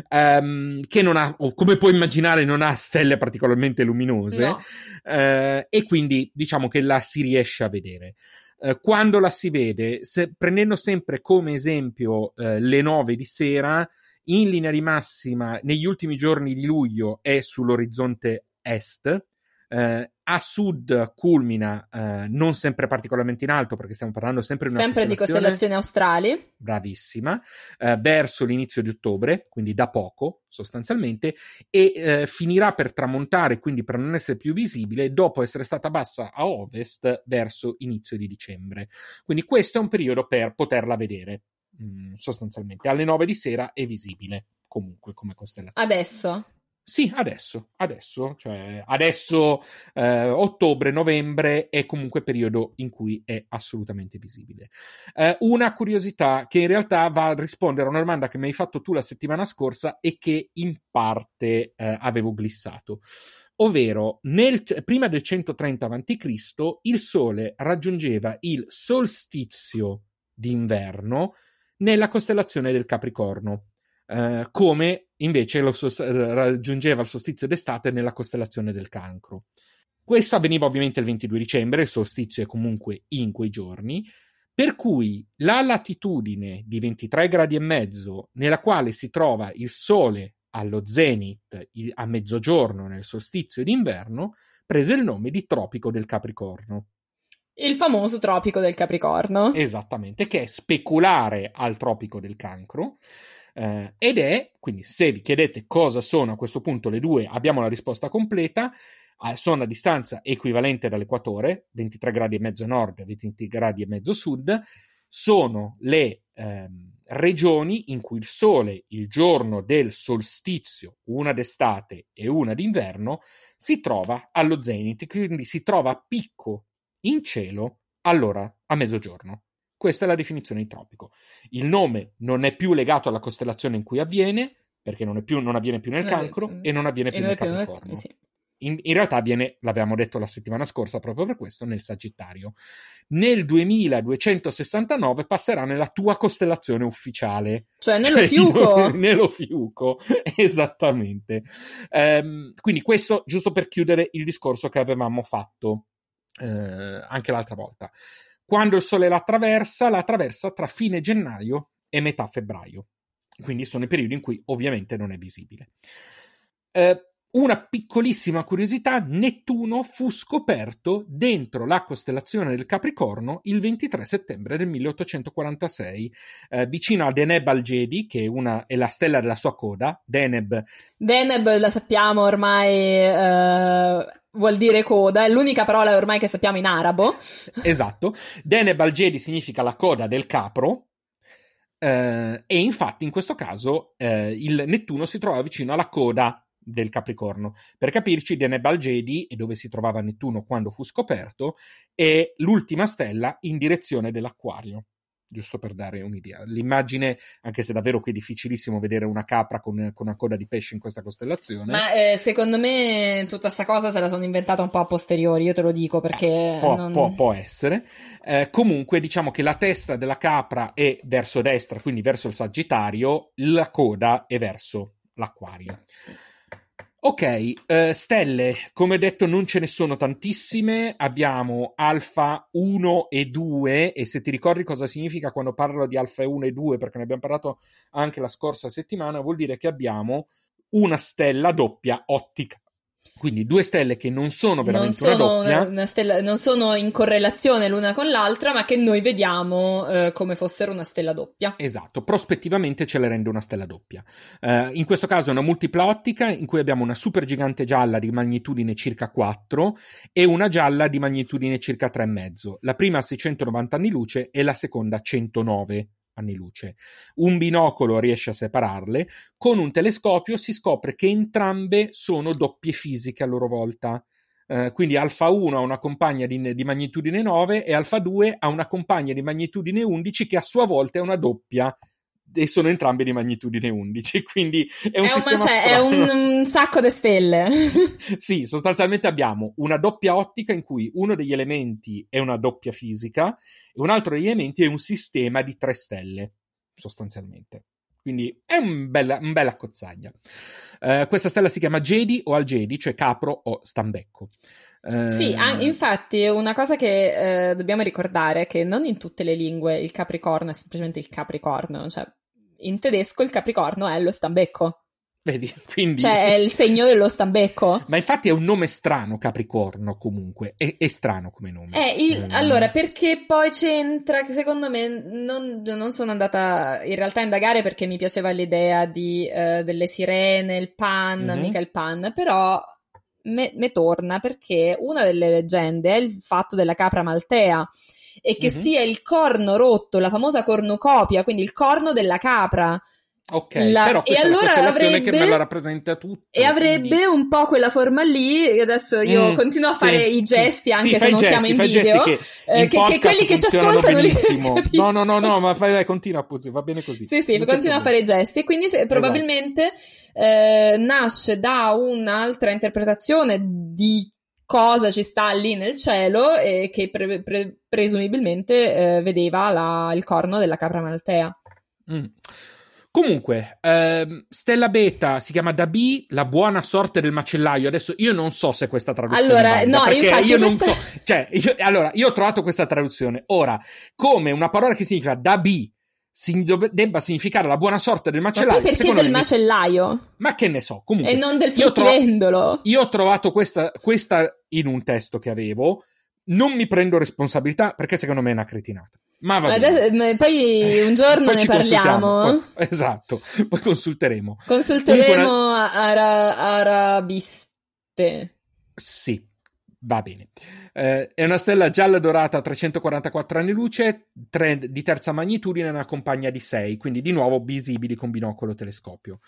Um, che non ha, come puoi immaginare, non ha stelle particolarmente luminose. No. Uh, e quindi diciamo che la si riesce a vedere. Eh, quando la si vede, se, prendendo sempre come esempio eh, le 9 di sera, in linea di massima negli ultimi giorni di luglio è sull'orizzonte est, eh, a sud culmina eh, non sempre particolarmente in alto perché stiamo parlando sempre, sempre di costellazioni australi. Bravissima. Eh, verso l'inizio di ottobre quindi da poco sostanzialmente e eh, finirà per tramontare quindi per non essere più visibile dopo essere stata bassa a ovest verso inizio di dicembre. Quindi questo è un periodo per poterla vedere mh, mm, sostanzialmente alle 9 di sera è visibile comunque come costellazione adesso sì, adesso, adesso, cioè adesso eh, ottobre, novembre è comunque periodo in cui è assolutamente visibile. Eh, una curiosità che in realtà va a rispondere a una domanda che mi hai fatto tu la settimana scorsa e che in parte eh, avevo glissato. Ovvero, nel, prima del 130 a.C., il Sole raggiungeva il solstizio d'inverno nella costellazione del Capricorno. Uh, come invece lo so- raggiungeva il solstizio d'estate nella costellazione del cancro. Questo avveniva ovviamente il 22 dicembre, il solstizio è comunque in quei giorni, per cui la latitudine di 23 gradi e mezzo nella quale si trova il Sole allo zenit a mezzogiorno nel solstizio d'inverno prese il nome di Tropico del Capricorno. Il famoso Tropico del Capricorno. Esattamente, che è speculare al Tropico del Cancro eh, ed è, quindi se vi chiedete cosa sono a questo punto le due, abbiamo la risposta completa, eh, sono a distanza equivalente dall'equatore, 23 gradi e mezzo nord, 20 gradi e mezzo sud, sono le ehm, regioni in cui il Sole, il giorno del solstizio, una d'estate e una d'inverno, si trova allo zenit, quindi si trova a picco in cielo all'ora a mezzogiorno. Questa è la definizione di tropico. Il nome non è più legato alla costellazione in cui avviene, perché non, più, non avviene più nel cancro non, e non avviene più nel Capricorno. Sì. In, in, realtà avviene, l'avevamo detto la settimana scorsa proprio per questo, nel Sagittario. Nel 2269 passerà nella tua costellazione ufficiale. Cioè nello cioè, fiuco. nello fiuco, esattamente. Um, quindi questo giusto per chiudere il discorso che avevamo fatto eh, anche l'altra volta. Quando il Sole la attraversa, la attraversa tra fine gennaio e metà febbraio. Quindi sono i periodi in cui ovviamente non è visibile. Eh, una piccolissima curiosità, Nettuno fu scoperto dentro la costellazione del Capricorno il 23 settembre del 1846, eh, vicino a Deneb Algedi, che è, una, è, la stella della sua coda. Deneb. Deneb la sappiamo ormai. Eh, vuol dire coda, è l'unica parola ormai che sappiamo in arabo. esatto. Deneb Algedi significa la coda del capro, Uh, e infatti in questo caso uh, il Nettuno si trova vicino alla coda del Capricorno. Per capirci, Deneb Algedi, e dove si trovava Nettuno quando fu scoperto, è l'ultima stella in direzione dell'Acquario. Giusto per dare un'idea. L'immagine, anche se davvero qui è difficilissimo vedere una capra con, con una coda di pesce in questa costellazione. Ma eh, secondo me tutta questa cosa se la sono inventata un po' a posteriori, io te lo dico perché. Eh, può, non... può, può, essere. Eh, comunque, diciamo che la testa della capra è verso destra, quindi verso il Sagittario, la coda è verso l'Acquario. Ok, uh, stelle, come detto non ce ne sono tantissime, abbiamo alfa 1 e 2 e se ti ricordi cosa significa quando parlo di alfa 1 e 2 perché ne abbiamo parlato anche la scorsa settimana, vuol dire che abbiamo una stella doppia ottica. Quindi due stelle che non sono veramente non sono una doppia. Una stella, non sono in correlazione l'una con l'altra, ma che noi vediamo eh, come fossero una stella doppia. Esatto, prospettivamente ce le rende una stella doppia. Uh, in questo caso è una multipla ottica in cui abbiamo una supergigante gialla di magnitudine circa 4 e una gialla di magnitudine circa 3,5. La prima a 690 anni luce e la seconda a 109 anni luce. Un binocolo riesce a separarle, con un telescopio si scopre che entrambe sono doppie fisiche a loro volta. Uh, quindi alfa 1 ha una compagna di, di, magnitudine 9 e alfa 2 ha una compagna di magnitudine 11 che a sua volta è una doppia e sono entrambe di magnitudine 11, quindi è un è sistema un, è un, sacco di stelle. sì, sostanzialmente abbiamo una doppia ottica in cui uno degli elementi è una doppia fisica e un altro degli elementi è un sistema di tre stelle, sostanzialmente. Quindi è un bella, un bella cozzaglia. Uh, questa stella si chiama Jedi o Algedi, cioè capro o stambecco. Uh, sì, an- infatti una cosa che uh, dobbiamo ricordare è che non in tutte le lingue il capricorno è semplicemente il capricorno, cioè in tedesco il capricorno è lo stambecco. Vedi, quindi... Cioè, è il segno dello stambecco. Ma infatti è un nome strano, Capricorno, comunque. È, è strano come nome. Eh, il... eh, allora, perché poi c'entra, che secondo me non, non, sono andata in realtà a indagare perché mi piaceva l'idea di, uh, delle sirene, il pan, mm-hmm. mica il pan, però me, me torna perché una delle leggende è il fatto della capra maltea e che mm-hmm. sia il corno rotto, la famosa cornucopia, quindi il corno della capra. Ok, la... però e allora avrebbe... che me la rappresenta tutto. E avrebbe quindi... un po' quella forma lì, adesso io mm, continuo a fare sì, i gesti anche sì, se non gesti, siamo in video, che, eh, che, che, quelli che ci ascoltano li No, no, no, no, ma fai, vai, continua, va bene così. Sì, sì, continua a fare i gesti e quindi se, probabilmente esatto. eh, nasce da un'altra interpretazione di cosa ci sta lì nel cielo e che pre- pre- presumibilmente eh, vedeva la, il corno della capra maltea. Mm. Comunque, ehm, Stella Beta si chiama Da B, la buona sorte del macellaio. Adesso io non so se questa traduzione Allora, no, infatti io questa... non so. Cioè, io, allora, io ho trovato questa traduzione. Ora, come una parola che significa Da B si dov- debba significare la buona sorte del macellaio. Ma perché del macellaio? Ma che ne so, comunque. E non del fruttivendolo. Io, tro- io ho trovato questa, questa in un testo che avevo. Non mi prendo responsabilità perché secondo me è una cretinata. Ma va Adesso, ma poi un giorno poi ne parliamo. Poi, esatto, poi consulteremo. Consulteremo una... ara- arabiste. Sì, va bene. Eh, è una stella gialla dorata a 344 anni luce, tre, di terza magnitudine, una compagna di 6, quindi di nuovo visibili con binocolo telescopio.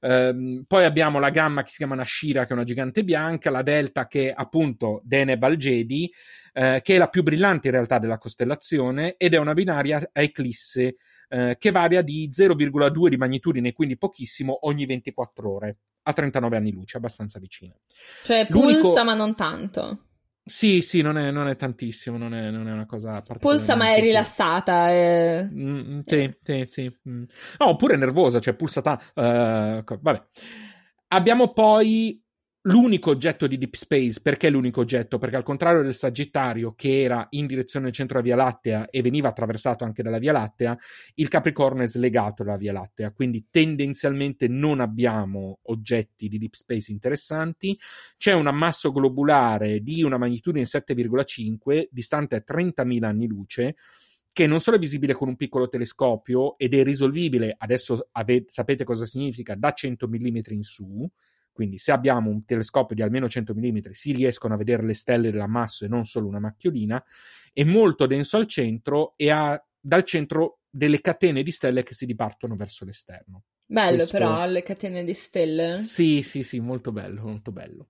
Eh, poi abbiamo la gamma che si chiama Nashira, che è una gigante bianca, la delta che è appunto Deneb Algedi, eh, che è la più brillante in realtà della costellazione ed è una binaria a eclisse eh, che varia di 0,2 di magnitudine, quindi pochissimo, ogni 24 ore, a 39 anni luce, abbastanza vicina. Cioè L'unico... pulsa ma non tanto. Sì, sì, non è, non è tantissimo, non è, non è, una cosa Pulsa ma è rilassata. È... Mm, sì, eh. sì, sì. Mm. No, oppure nervosa, cioè pulsa tanto. Uh, vabbè. Abbiamo poi l'unico oggetto di Deep Space, perché l'unico oggetto? Perché al contrario del Sagittario, che era in direzione del centro della Via Lattea e veniva attraversato anche dalla Via Lattea, il Capricorno è slegato dalla Via Lattea, quindi tendenzialmente non abbiamo oggetti di Deep Space interessanti. C'è un ammasso globulare di una magnitudine 7,5, distante 30.000 anni luce, che non solo è visibile con un piccolo telescopio ed è risolvibile, adesso avete, sapete cosa significa, da 100 mm in su, quindi se abbiamo un telescopio di almeno 100 mm si riescono a vedere le stelle dell'ammasso e non solo una macchiolina, è molto denso al centro e ha dal centro delle catene di stelle che si dipartono verso l'esterno. Bello Questo... però le catene di stelle. Sì, sì, sì, molto bello, molto bello.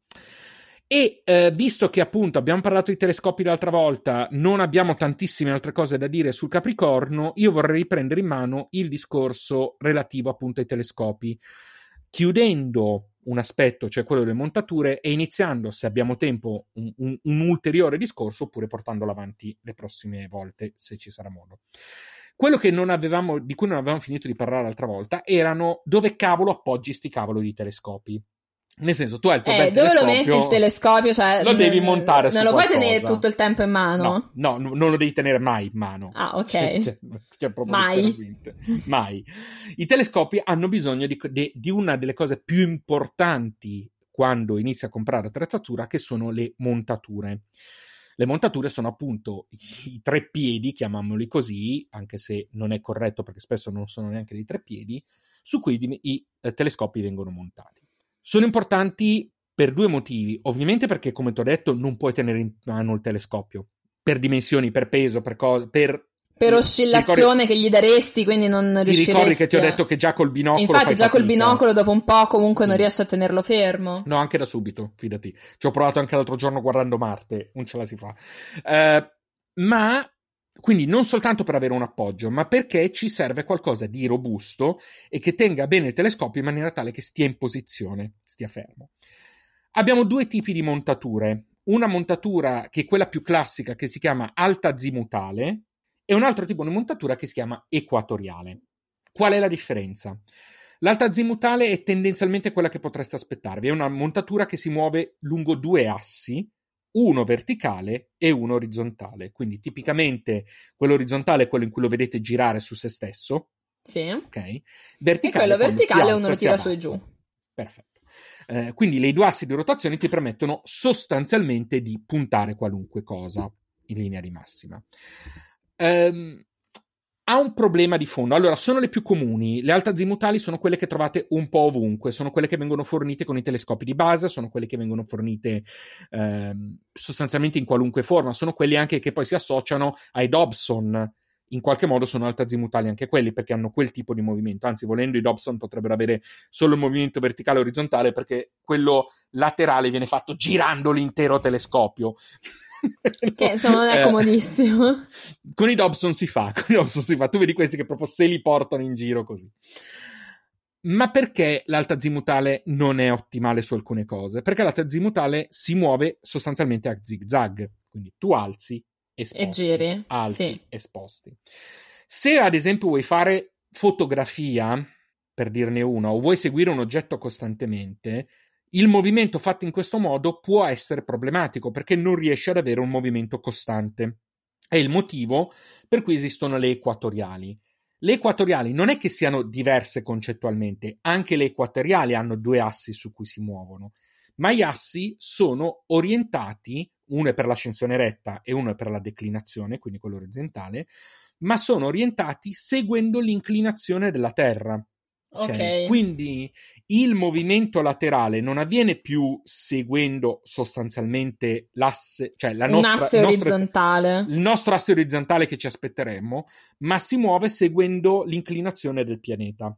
E eh, visto che appunto abbiamo parlato di telescopi l'altra volta, non abbiamo tantissime altre cose da dire sul Capricorno, io vorrei riprendere in mano il discorso relativo appunto ai telescopi, chiudendo un aspetto, cioè quello delle montature, e iniziando, se abbiamo tempo, un, un, un ulteriore discorso, oppure portandolo avanti le prossime volte, se ci sarà modo. Quello avevamo, di cui non avevamo finito di parlare l'altra volta erano dove cavolo appoggi sti cavolo di telescopi. Nel senso, tu hai il tuo eh, dove lo metti il telescopio? Cioè, lo devi montare Non lo puoi tenere tutto il tempo in mano? No, no, non lo devi tenere mai in mano. Ah, ok. Cioè, cioè, cioè mai. mai. I telescopi hanno bisogno di, di, di una delle cose più importanti quando inizi a comprare attrezzatura, che sono le montature. Le montature sono appunto i tre piedi, chiamiamoli così, anche se non è corretto perché spesso non sono neanche dei tre piedi, su cui i, i eh, telescopi vengono montati. Sono importanti per due motivi. Ovviamente perché, come ti ho detto, non puoi tenere in mano il telescopio per dimensioni, per peso, per cose, per per oscillazione ricordi... che gli daresti, quindi non riusciresti. Ti ricordi che ti ho detto che già col binocolo. Infatti, già fatica. col binocolo, dopo un po', comunque non mm. riesci a tenerlo fermo. No, anche da subito, fidati. Ci ho provato anche l'altro giorno guardando Marte, non ce la si fa. Uh, ma quindi non soltanto per avere un appoggio, ma perché ci serve qualcosa di robusto e che tenga bene il telescopio in maniera tale che stia in posizione, stia fermo. Abbiamo due tipi di montature. Una montatura che è quella più classica che si chiama alta azimutale e un altro tipo di montatura che si chiama equatoriale. Qual è la differenza? L'alta azimutale è tendenzialmente quella che potreste aspettarvi, è una montatura che si muove lungo due assi uno verticale e uno orizzontale. Quindi tipicamente quello orizzontale è quello in cui lo vedete girare su se stesso. Sì. Ok. Verticale e quello verticale uno lo tira su e giù. Perfetto. Eh, quindi le due assi di rotazione ti permettono sostanzialmente di puntare qualunque cosa in linea di massima. Um, ha un problema di fondo. Allora, sono le più comuni. Le alte azimutali sono quelle che trovate un po' ovunque, sono quelle che vengono fornite con i telescopi di base, sono quelle che vengono fornite eh, sostanzialmente in qualunque forma, sono quelle anche che poi si associano ai Dobson. In qualche modo sono alte azimutali anche quelli perché hanno quel tipo di movimento. Anzi, volendo, i Dobson potrebbero avere solo il movimento verticale e orizzontale perché quello laterale viene fatto girando l'intero telescopio. Che non è eh, comodissimo. Con i Dobson si fa, con i Dobson si fa. Tu vedi questi che proprio se li portano in giro così. Ma perché l'alta azimutale non è ottimale su alcune cose? Perché l'alta azimutale si muove sostanzialmente a zigzag. Quindi tu alzi e sposti. E giri. Alzi sì. e sposti. Se ad esempio vuoi fare fotografia, per dirne una, o vuoi seguire un oggetto costantemente, il movimento fatto in questo modo può essere problematico perché non riesce ad avere un movimento costante. È il motivo per cui esistono le equatoriali. Le equatoriali non è che siano diverse concettualmente, anche le equatoriali hanno due assi su cui si muovono, ma gli assi sono orientati, uno è per l'ascensione retta e uno è per la declinazione, quindi quello orizzontale, ma sono orientati seguendo l'inclinazione della Terra. Okay. Quindi il movimento laterale non avviene più seguendo sostanzialmente l'asse, cioè la nostra, Un asse orizzontale. il nostro asse orizzontale che ci aspetteremmo, ma si muove seguendo l'inclinazione del pianeta.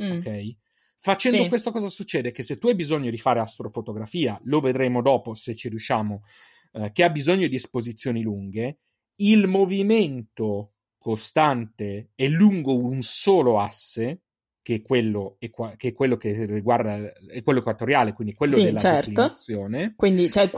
Mm. Ok? Facendo sì. questo cosa succede? Che se tu hai bisogno di fare astrofotografia, lo vedremo dopo se ci riusciamo, eh, che ha bisogno di esposizioni lunghe, il movimento costante è lungo un solo asse che è quello, che, è quello che riguarda è quello equatoriale, quindi quello sì, della certo. Quindi cioè,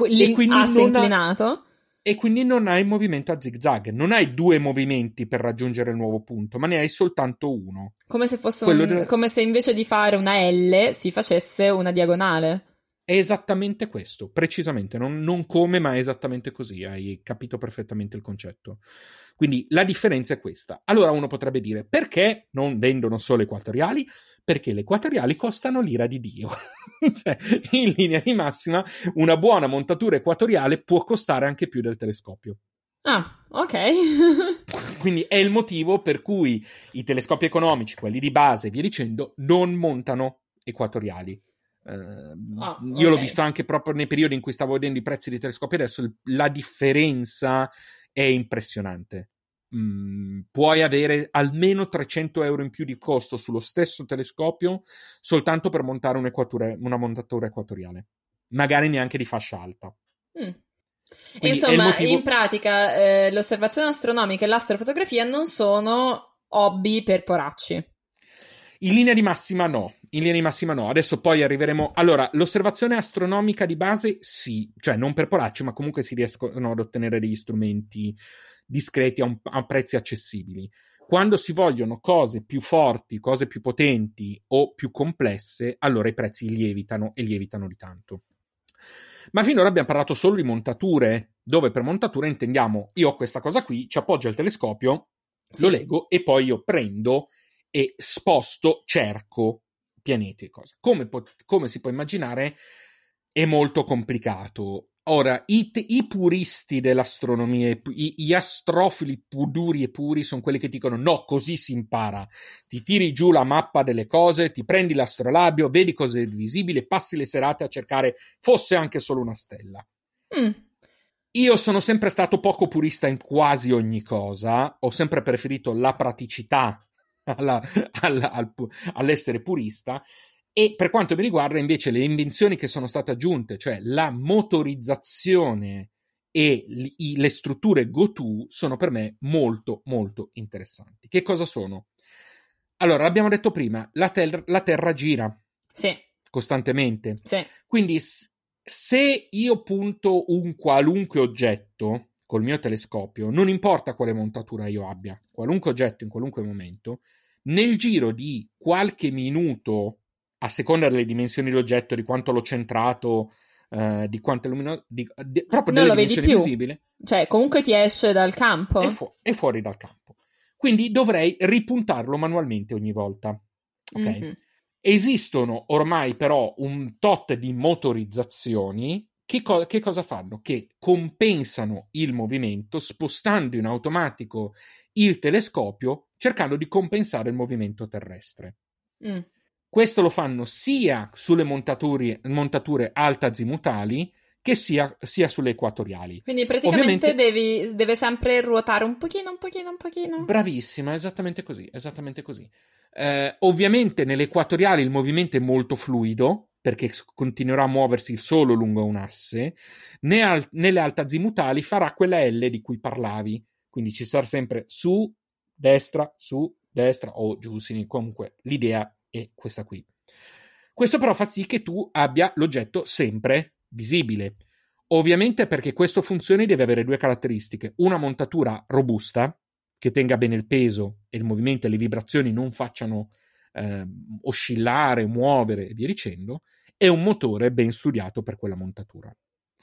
l'asse inclinato. Ha, e quindi non hai movimento a zigzag, non hai due movimenti per raggiungere il nuovo punto, ma ne hai soltanto uno. Come se, fosse un, del... come se invece di fare una L si facesse una diagonale. È esattamente questo, precisamente, non, non, come, ma è esattamente così, hai capito perfettamente il concetto. Quindi la differenza è questa. Allora uno potrebbe dire, perché non vendono solo equatoriali? Perché le equatoriali costano l'ira di Dio. cioè, in linea di massima, una buona montatura equatoriale può costare anche più del telescopio. Ah, ok. Quindi è il motivo per cui i telescopi economici, quelli di base e via dicendo, non montano equatoriali. Uh, oh, io okay. l'ho visto anche proprio nei periodi in cui stavo vedendo i prezzi dei telescopi adesso la differenza è impressionante mm, puoi avere almeno 300 euro in più di costo sullo stesso telescopio soltanto per montare una montatura equatoriale magari neanche di fascia alta mm. Insomma, motivo... in pratica eh, l'osservazione astronomica e l'astrofotografia non sono hobby per poracci. In linea di massima no, in linea di massima no. Adesso poi arriveremo. Allora, l'osservazione astronomica di base sì, cioè non per poracci, ma comunque si riescono ad ottenere degli strumenti discreti a, un, a prezzi accessibili. Quando si vogliono cose più forti, cose più potenti o più complesse, allora i prezzi lievitano e lievitano di tanto. Ma finora abbiamo parlato solo di montature, dove per montatura intendiamo io ho questa cosa qui, ci appoggio il telescopio, sì. lo leggo e poi io prendo e sposto, cerco pianeti e cose. Come, pot- come si può immaginare, è molto complicato. Ora, i, te- i puristi dell'astronomia, i-, gli astrofili duri e puri sono quelli che dicono no, così si impara. Ti tiri giù la mappa delle cose, ti prendi l'astrolabio, vedi cosa è visibile, passi le serate a cercare fosse anche solo una stella. Mm. Io sono sempre stato poco purista in quasi ogni cosa, ho sempre preferito la praticità alla, alla, al, all'essere purista. E per quanto mi riguarda, invece, le invenzioni che sono state aggiunte, cioè la motorizzazione e li, le strutture GoTo, sono per me molto, molto interessanti. Che cosa sono? Allora, abbiamo detto prima, la, ter- la Terra gira sì. costantemente. Sì. Quindi, se io punto un qualunque oggetto col mio telescopio, non importa quale montatura io abbia, qualunque oggetto in qualunque momento, nel giro di qualche minuto, a seconda delle dimensioni dell'oggetto, di quanto l'ho centrato, eh, di quanto è luminoso, di, di, proprio non delle dimensioni visibili. Cioè, comunque ti esce dal campo. È, fu- è, fuori dal campo. Quindi dovrei ripuntarlo manualmente ogni volta. Ok? Mm-hmm. Esistono ormai però un tot di motorizzazioni che, co- che, cosa fanno? Che compensano il movimento spostando in automatico il telescopio cercando di compensare il movimento terrestre. Mm. Questo lo fanno sia sulle montature, montature alta-azimutali che sia, sia, sulle equatoriali. Quindi praticamente Ovviamente, devi, deve sempre ruotare un pochino, un pochino, un pochino. Bravissima, esattamente così, esattamente così. Eh, ovviamente nelle equatoriali il movimento è molto fluido, perché continuerà a muoversi solo lungo un asse, al- nelle altazimutali farà quella L di cui parlavi, quindi ci sarà sempre su, destra, su, destra o giù, comunque l'idea è questa qui. Questo però fa sì che tu abbia l'oggetto sempre visibile. Ovviamente perché questo funzioni deve avere due caratteristiche, una montatura robusta, che tenga bene il peso e il movimento e le vibrazioni non facciano eh, oscillare, muovere e via dicendo, e un motore ben studiato per quella montatura.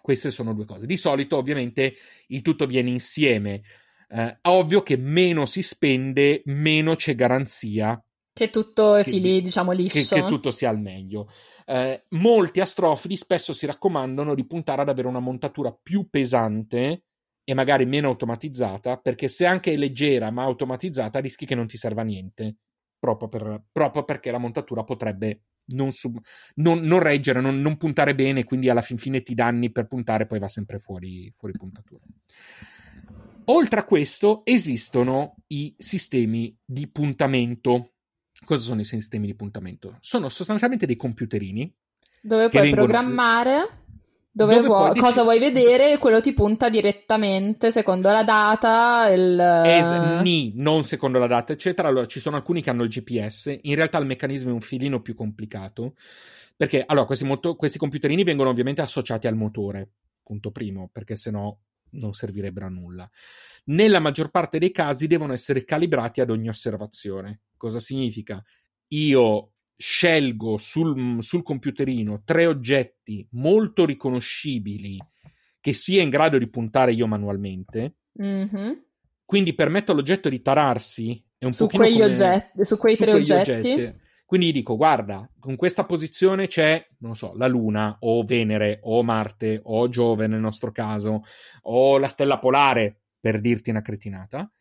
Queste sono due cose. Di solito, ovviamente, il tutto viene insieme. Eh, ovvio che meno si spende, meno c'è garanzia che tutto che, fili, diciamo, liscio. Che, che, tutto sia al meglio. Eh, molti astrofili spesso si raccomandano di puntare ad avere una montatura più pesante e magari meno automatizzata, perché se anche è leggera ma automatizzata rischi che non ti serva a niente proprio, per, proprio perché la montatura potrebbe non, sub, non, non reggere, non, non, puntare bene, quindi alla fin fine ti danni per puntare, poi va sempre fuori, fuori puntatura. Oltre a questo esistono i sistemi di puntamento. Cosa sono i sistemi di puntamento? Sono sostanzialmente dei computerini. Dove puoi vengono... programmare dove, dove vuoi, cosa dici... vuoi vedere quello ti punta direttamente secondo la data. Il... Es- ni, non secondo la data, eccetera. Allora, ci sono alcuni che hanno il GPS. In realtà il meccanismo è un filino più complicato. Perché, allora, questi, moto- questi computerini vengono ovviamente associati al motore, punto primo, perché sennò non servirebbero a nulla. Nella maggior parte dei casi devono essere calibrati ad ogni osservazione. Cosa significa? Io scelgo sul, sul computerino tre oggetti molto riconoscibili che sia in grado di puntare io manualmente, mm-hmm. quindi permetto all'oggetto di tararsi su, quegli oggetti, su quei su tre oggetti. oggetti. Quindi dico, guarda, con questa posizione c'è, non so, la Luna, o Venere, o Marte, o Giove nel nostro caso, o la stella polare, per dirti una cretinata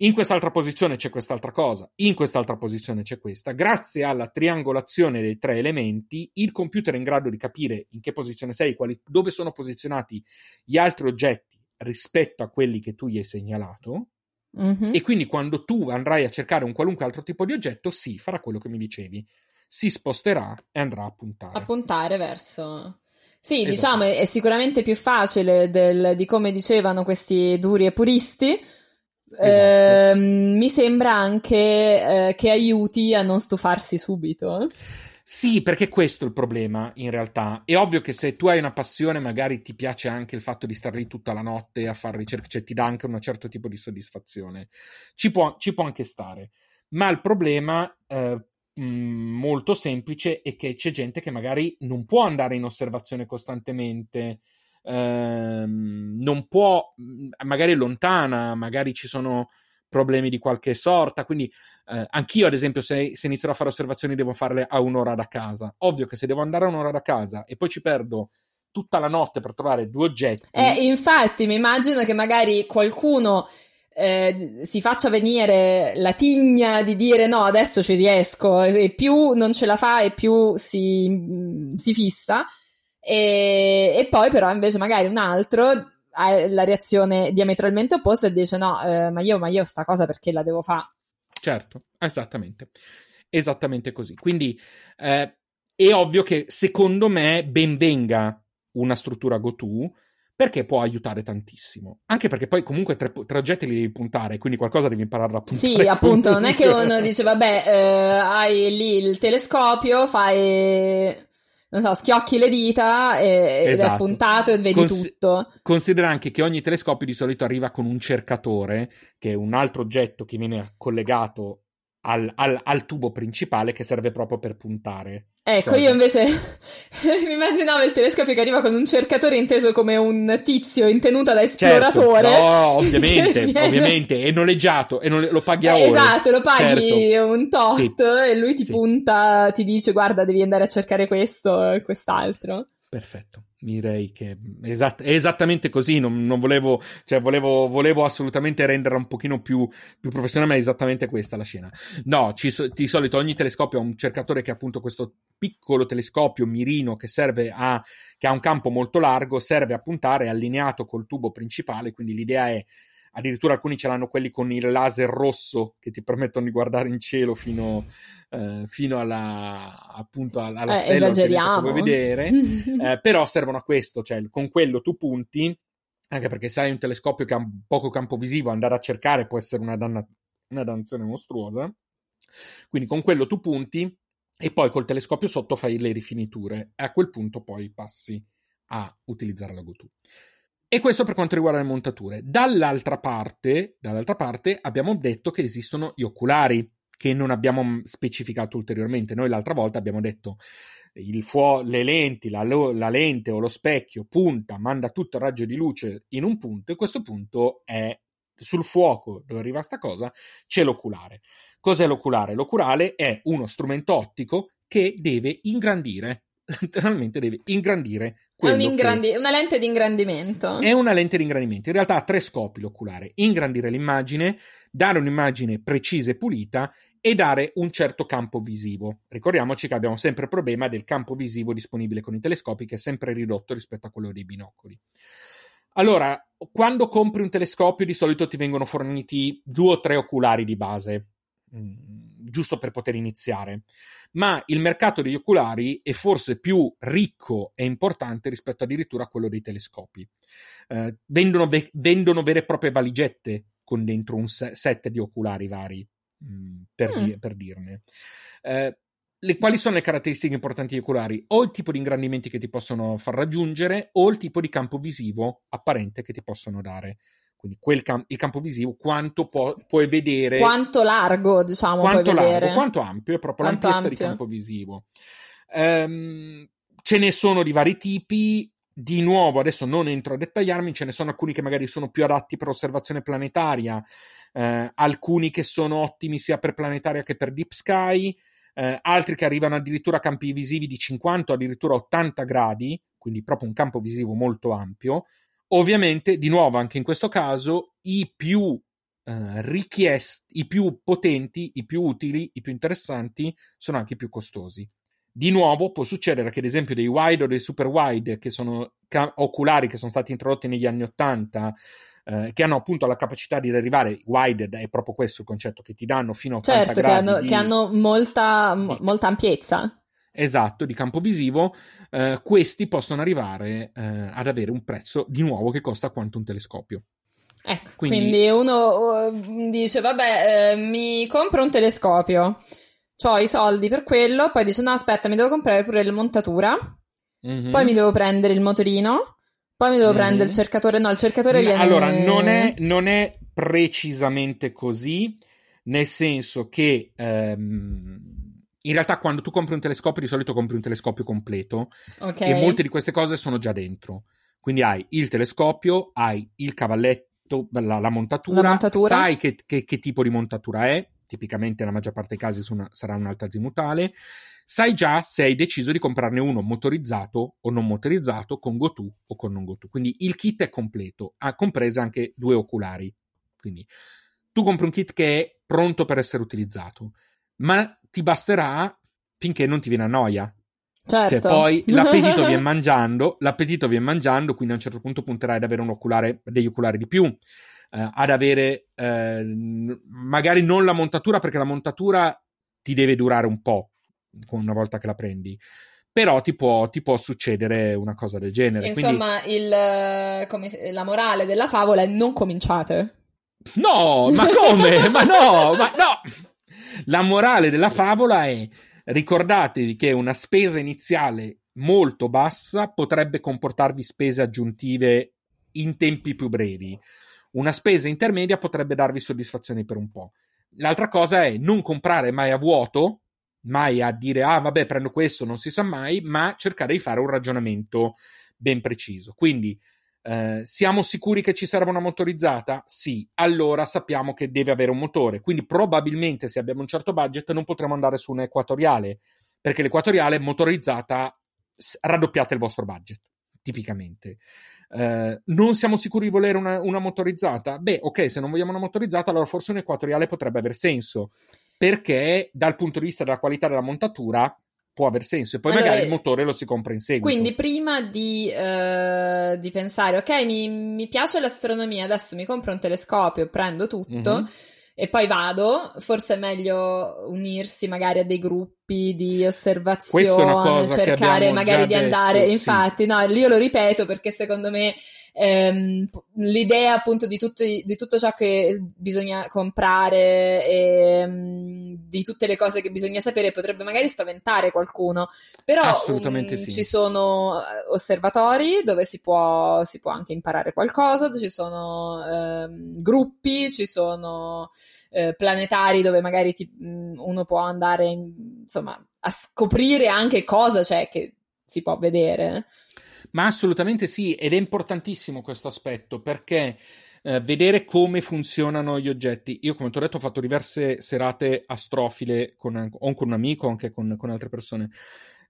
in quest'altra posizione c'è quest'altra cosa, in quest'altra posizione c'è questa. Grazie alla triangolazione dei tre elementi, il computer è in grado di capire in che posizione sei, quali, dove sono posizionati gli altri oggetti rispetto a quelli che tu gli hai segnalato. Mm-hmm. E quindi quando tu andrai a cercare un qualunque altro tipo di oggetto, sì, farà quello che mi dicevi. Si sposterà e andrà a puntare. A puntare verso. Sì, esatto. diciamo, è, è, sicuramente più facile del, di come dicevano questi duri e puristi Esatto. Eh, mi sembra anche eh, che aiuti a non stufarsi subito. Sì, perché questo è il problema in realtà. È ovvio che se tu hai una passione, magari ti piace anche il fatto di stare lì tutta la notte a fare ricerche, cioè ti dà anche un certo tipo di soddisfazione. Ci può, ci può anche stare. Ma il problema eh, molto semplice è che c'è gente che magari non può andare in osservazione costantemente ehm, non può, mm, magari è lontana, magari ci sono problemi di qualche sorta, quindi eh, anch'io ad esempio se, se, inizierò a fare osservazioni devo farle a un'ora da casa. Ovvio che se devo andare a un'ora da casa e poi ci perdo tutta la notte per trovare due oggetti. Eh, infatti mi immagino che magari qualcuno eh, si faccia venire la tigna di dire no, adesso ci riesco, e più non ce la fa e più si, mm, si fissa. E, e poi però invece magari un altro ha la reazione diametralmente opposta e dice no, eh, ma io, ma io sta cosa perché la devo fare? Certo, esattamente. Esattamente così. Quindi eh, è ovvio che secondo me ben venga una struttura GoTo perché può aiutare tantissimo. Anche perché poi comunque tre, oggetti li devi puntare, quindi qualcosa devi imparare a puntare. Sì, appunto, non è che uno dice vabbè, eh, hai lì il telescopio, fai non so, schiocchi le dita e, esatto. ed è esatto. puntato e vedi Cons- tutto. Considera anche che ogni telescopio di solito arriva con un cercatore, che è un altro oggetto che viene collegato al, al, al tubo principale che serve proprio per puntare. Ecco, io invece mi immaginavo il telescopio che arriva con un cercatore inteso come un tizio in tenuta da esploratore. Certo, no, ovviamente, viene... ovviamente, è noleggiato e lo paghi a eh, ore. Esatto, lo paghi certo. un tot sì. e lui ti sì. punta, ti dice guarda devi andare a cercare questo e quest'altro. Perfetto direi che esatt- è esattamente così. Non, non volevo, cioè, volevo, volevo, assolutamente renderla un pochino più, più, professionale, ma è esattamente questa la scena. No, ci, di solito ogni telescopio ha un cercatore che ha appunto questo piccolo telescopio mirino che serve a, che ha un campo molto largo, serve a puntare, allineato col tubo principale. Quindi l'idea è addirittura alcuni ce l'hanno quelli con il laser rosso che ti permettono di guardare in cielo fino, eh, fino alla, appunto alla, eh, stella esageriamo. che vuoi vedere, eh, però servono a questo, cioè con quello tu punti, anche perché se hai un telescopio che ha poco campo visivo, andare a cercare può essere una, danna, una dannazione mostruosa, quindi con quello tu punti e poi col telescopio sotto fai le rifiniture e a quel punto poi passi a utilizzare la GoTo. E questo per quanto riguarda le montature. Dall'altra parte, dall'altra parte abbiamo detto che esistono gli oculari che non abbiamo specificato ulteriormente. Noi l'altra volta abbiamo detto il fuo- le lenti, la, la, lente o lo specchio punta, manda tutto il raggio di luce in un punto e questo punto è sul fuoco dove arriva sta cosa c'è l'oculare. Cos'è l'oculare? L'oculare è uno strumento ottico che deve ingrandire letteralmente deve ingrandire è un ingrandi- una lente di ingrandimento. È una lente di ingrandimento. In realtà ha tre scopi l'oculare: ingrandire l'immagine, dare un'immagine precisa e pulita e dare un certo campo visivo. Ricordiamoci che abbiamo sempre il problema del campo visivo disponibile con i telescopi, che è sempre ridotto rispetto a quello dei binocoli. Allora, quando compri un telescopio, di solito ti vengono forniti due o tre oculari di base, mm, giusto per poter iniziare ma il mercato degli oculari è forse più ricco e importante rispetto addirittura a quello dei telescopi. Eh, vendono, ve- vendono, vere e proprie valigette con dentro un se- set di oculari vari, per, mm. di- per, dirne. Eh, le, quali sono le caratteristiche importanti degli oculari? O il tipo di ingrandimenti che ti possono far raggiungere, o il tipo di campo visivo apparente che ti possono dare. quindi quel cam- il campo visivo, quanto po- puoi vedere. Quanto largo, diciamo, quanto largo, vedere. quanto ampio, è proprio quanto l'ampiezza ampio. di campo visivo. Um, ce ne sono di vari tipi. Di nuovo, adesso non entro a dettagliarmi, ce ne sono alcuni che magari sono più adatti per osservazione planetaria, eh, alcuni che sono ottimi sia per planetaria che per deep sky, eh, altri che arrivano addirittura a campi visivi di 50 o addirittura 80 gradi, quindi proprio un campo visivo molto ampio. Ovviamente, di nuovo, anche in questo caso, i più eh, richiesti, i più potenti, i più utili, i più interessanti sono anche i più costosi. Di nuovo può succedere che ad esempio dei wide o dei super wide, che sono ca- oculari che sono stati introdotti negli anni 80, eh, che hanno appunto la capacità di arrivare wide, è proprio questo il concetto, che ti danno fino a 80 certo, che hanno, di... che hanno molta, m- molta ampiezza. Esatto, di campo visivo, eh, questi possono arrivare eh, ad avere un prezzo di nuovo che costa quanto un telescopio. Ecco, quindi, quindi uno uh, dice, vabbè, eh, mi compro un telescopio ho i soldi per quello, poi dice no aspetta mi devo comprare pure la montatura, mm-hmm. poi mi devo prendere il motorino, poi mi devo mm-hmm. prendere il cercatore, no il cercatore viene... Allora, non è, non è precisamente così, nel senso che... Um in realtà quando tu compri un telescopio di solito compri un telescopio completo okay. e molte di queste cose sono già dentro. Quindi hai il telescopio, hai il cavalletto, la, la, montatura, la montatura, sai che, che, che, tipo di montatura è, tipicamente nella maggior parte dei casi una, sarà un'alta azimutale, sai già se hai deciso di comprarne uno motorizzato o non motorizzato, con GoTo o con non GoTo. Quindi il kit è completo, ha comprese anche due oculari. Quindi tu compri un kit che è pronto per essere utilizzato, ma ti basterà finché non ti viene a noia. Cioè, certo. Cioè, poi l'appetito viene mangiando, l'appetito viene mangiando, quindi a un certo punto punterai ad avere un oculare, degli oculari di più eh, ad avere eh, magari non la montatura perché la montatura ti deve durare un po' una volta che la prendi. Però ti può, ti può succedere una cosa del genere insomma Quindi... il, come, la morale della favola è non cominciate. No ma come? Ma no ma no. La morale della favola è ricordatevi che una spesa iniziale molto bassa potrebbe comportarvi spese aggiuntive in tempi più brevi. Una spesa intermedia potrebbe darvi soddisfazioni per un po'. L'altra cosa è non comprare mai a vuoto, mai a dire ah vabbè prendo questo, non si sa mai, ma cercare di fare un ragionamento ben preciso. Quindi eh, siamo sicuri che ci serva una motorizzata? Sì, allora sappiamo che deve avere un motore. Quindi probabilmente se abbiamo un certo budget non potremo andare su un'equatoriale, perché l'equatoriale motorizzata raddoppiate il vostro budget, tipicamente. Eh, non siamo sicuri di volere una, una, motorizzata? Beh, ok, se non vogliamo una motorizzata, allora forse un equatoriale potrebbe aver senso, perché dal punto di vista della qualità della montatura può aver senso e poi allora, magari il motore lo si compra in seguito. Quindi prima di, uh, di pensare, ok, mi, mi, piace l'astronomia, adesso mi compro un telescopio, prendo tutto. Mm-hmm e poi vado, forse è meglio unirsi magari a dei gruppi di osservazione, cercare magari di andare, detto, infatti, sì. no, io lo ripeto perché secondo me ehm, l'idea appunto di, tutti, di, tutto ciò che bisogna comprare e um, di tutte le cose che bisogna sapere potrebbe magari spaventare qualcuno, però um, sì. ci sono eh, osservatori dove si può, si può, anche imparare qualcosa, ci sono ehm, gruppi, ci sono eh, planetari dove magari ti, mm, uno può andare in, insomma a scoprire anche cosa c'è che si può vedere. Ma assolutamente sì, ed è importantissimo questo aspetto perché eh, vedere come funzionano gli oggetti. Io, come ti ho detto, ho fatto diverse serate astrofile con, con un amico, anche con, con altre persone.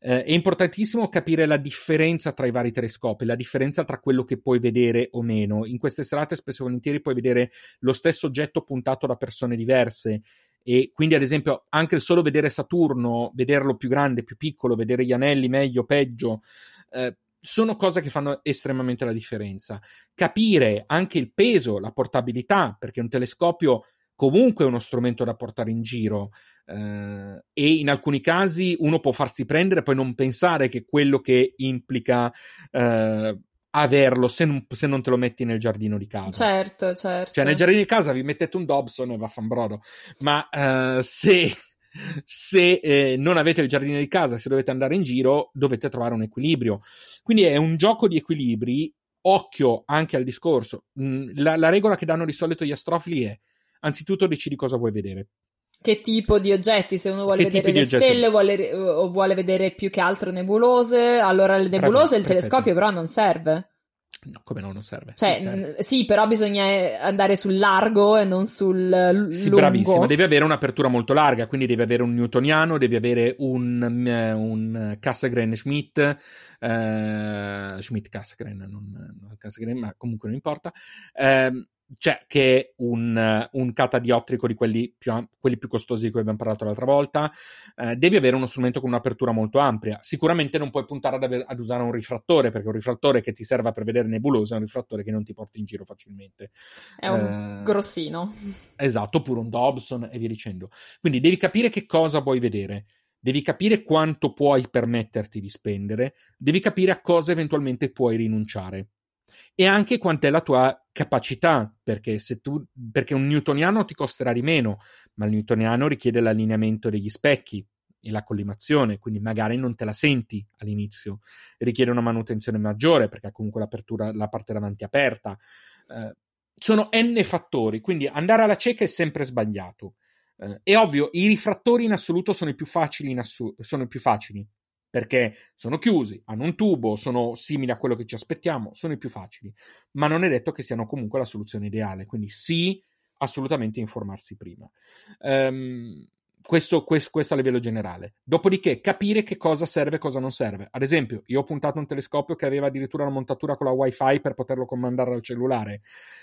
Eh, è importantissimo capire la differenza tra i vari telescopi, la differenza tra quello che puoi vedere o meno. In queste serate, spesso e volentieri, puoi vedere lo stesso oggetto puntato da persone diverse. E quindi, ad esempio, anche solo vedere Saturno, vederlo più grande, più piccolo, vedere gli anelli meglio, peggio. Eh, sono cose che fanno estremamente la differenza. Capire anche il peso, la portabilità, perché un telescopio comunque è uno strumento da portare in giro eh, e in alcuni casi uno può farsi prendere e poi non pensare che quello che implica eh, averlo se non, se non, te lo metti nel giardino di casa. Certo, certo. Cioè nel giardino di casa vi mettete un Dobson e vaffanbrodo, ma eh, se se eh, non avete il giardino di casa, se dovete andare in giro, dovete trovare un equilibrio. Quindi è un gioco di equilibri occhio anche al discorso. Mm, la, la regola che danno di solito gli astrofili è anzitutto decidi cosa vuoi vedere. Che tipo di oggetti? Se uno vuole che vedere le stelle vuole, o vuole vedere più che altro nebulose, allora le nebulose il telescopio però non serve. No, come no, non serve. Cioè, serve. sì, però bisogna andare sul largo e non sul sì, lungo. bravissima, devi avere un'apertura molto larga, quindi devi avere un newtoniano, devi avere un, un Cassegrain Schmidt, eh, Schmidt Cassegrain, non, non Cassegrain, ma comunque non importa. Eh, c'è che è un, un catadiottrico di quelli più, quelli più, costosi di cui abbiamo parlato l'altra volta. Eh, devi avere uno strumento con un'apertura molto ampia. Sicuramente non puoi puntare ad, aver, ad, usare un rifrattore, perché un rifrattore che ti serva per vedere nebulose è un rifrattore che non ti porta in giro facilmente. È un eh, grossino. Esatto, oppure un Dobson e via dicendo. Quindi devi capire che cosa vuoi vedere. Devi capire quanto puoi permetterti di spendere, devi capire a cosa eventualmente puoi rinunciare e anche quant'è la tua capacità, perché, se tu, perché un newtoniano ti costerà di meno, ma il newtoniano richiede l'allineamento degli specchi e la collimazione, quindi magari non te la senti all'inizio, richiede una manutenzione maggiore perché ha comunque l'apertura, la parte davanti aperta. Eh, sono n fattori, quindi andare alla cieca è sempre sbagliato. Eh, è ovvio, i rifrattori in assoluto sono i più facili, assu- sono i più facili perché sono chiusi, hanno un tubo, sono simili a quello che ci aspettiamo, sono i più facili, ma non è detto che siano comunque la soluzione ideale, quindi sì, assolutamente informarsi prima. Um, questo, questo, questo, a livello generale. Dopodiché capire che cosa serve e cosa non serve. Ad esempio, io ho puntato un telescopio che aveva addirittura una montatura con la wifi per poterlo comandare al cellulare.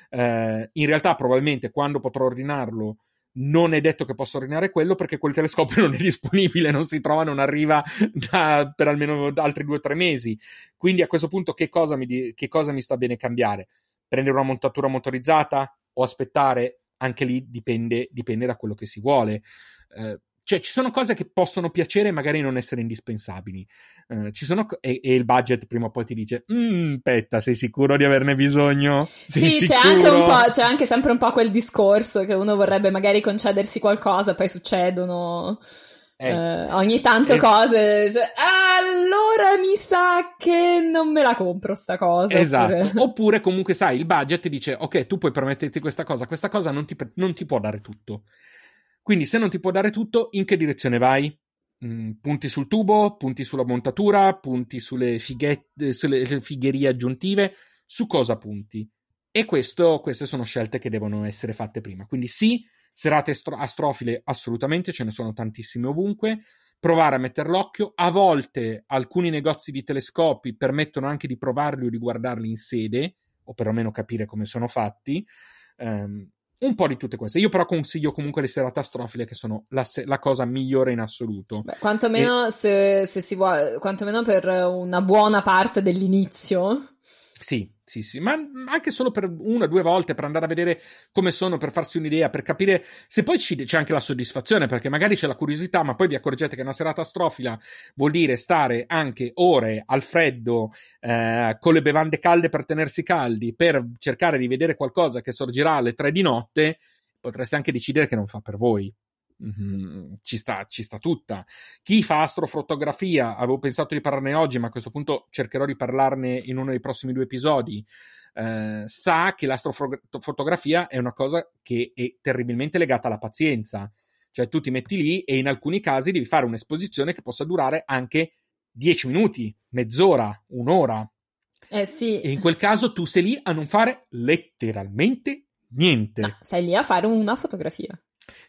Uh, in realtà, probabilmente, quando potrò ordinarlo, non è detto che possa ordinare quello perché quel telescopio non è disponibile, non si trova, non arriva da, per almeno altri due o tre mesi. Quindi a questo punto che cosa, mi, che cosa mi sta bene cambiare? Prendere una montatura motorizzata o aspettare? Anche lì dipende, dipende da quello che si vuole. Eh, cioè, ci sono cose che possono piacere e magari non essere indispensabili. Uh, sono, e, e, il budget prima o poi ti dice: Mmm, petta, sei sicuro di averne bisogno? Sei sì, c'è anche, c'è anche, sempre un po' quel discorso che uno vorrebbe magari concedersi qualcosa, poi succedono. Eh, eh, ogni tanto eh, cose, cioè, allora mi sa che non me la compro sta cosa. Esatto. Oppure... oppure comunque sai, il budget dice: Ok, tu puoi permetterti questa cosa, questa cosa non ti, non ti può dare tutto. Quindi se non ti può dare tutto, in che direzione vai? Mm, punti sul tubo, punti sulla montatura, punti sulle, fighette, sulle figherie aggiuntive, su cosa punti? E questo, queste sono scelte che devono essere fatte prima. Quindi sì, serate astro- astrofile assolutamente, ce ne sono tantissime ovunque. Provare a mettere l'occhio. A volte alcuni negozi di telescopi permettono anche di provarli o di guardarli in sede, o perlomeno capire come sono fatti. Um, un po' di tutte queste. Io però consiglio comunque le serate astrofile che sono la, se- la cosa migliore in assoluto. Beh, quantomeno, e... se, se, si vuole, quantomeno per una buona parte dell'inizio. Sì, sì, sì, ma anche solo per una o due volte per andare a vedere come sono, per farsi un'idea, per capire se poi c'è anche la soddisfazione, perché magari c'è la curiosità, ma poi vi accorgete che una serata astrofila vuol dire stare anche ore al freddo eh, con le bevande calde per tenersi caldi, per cercare di vedere qualcosa che sorgerà alle tre di notte, potreste anche decidere che non fa per voi. Mm-hmm, ci, sta, ci sta tutta. Chi fa astrofotografia, avevo pensato di parlarne oggi, ma a questo punto cercherò di parlarne in uno dei prossimi due episodi. Eh, sa che l'astrofotografia è una cosa che è terribilmente legata alla pazienza. Cioè, tu ti metti lì e in alcuni casi devi fare un'esposizione che possa durare anche 10 minuti, mezz'ora, un'ora. Eh sì. E in quel caso tu sei lì a non fare letteralmente niente. No, sei lì a fare una fotografia.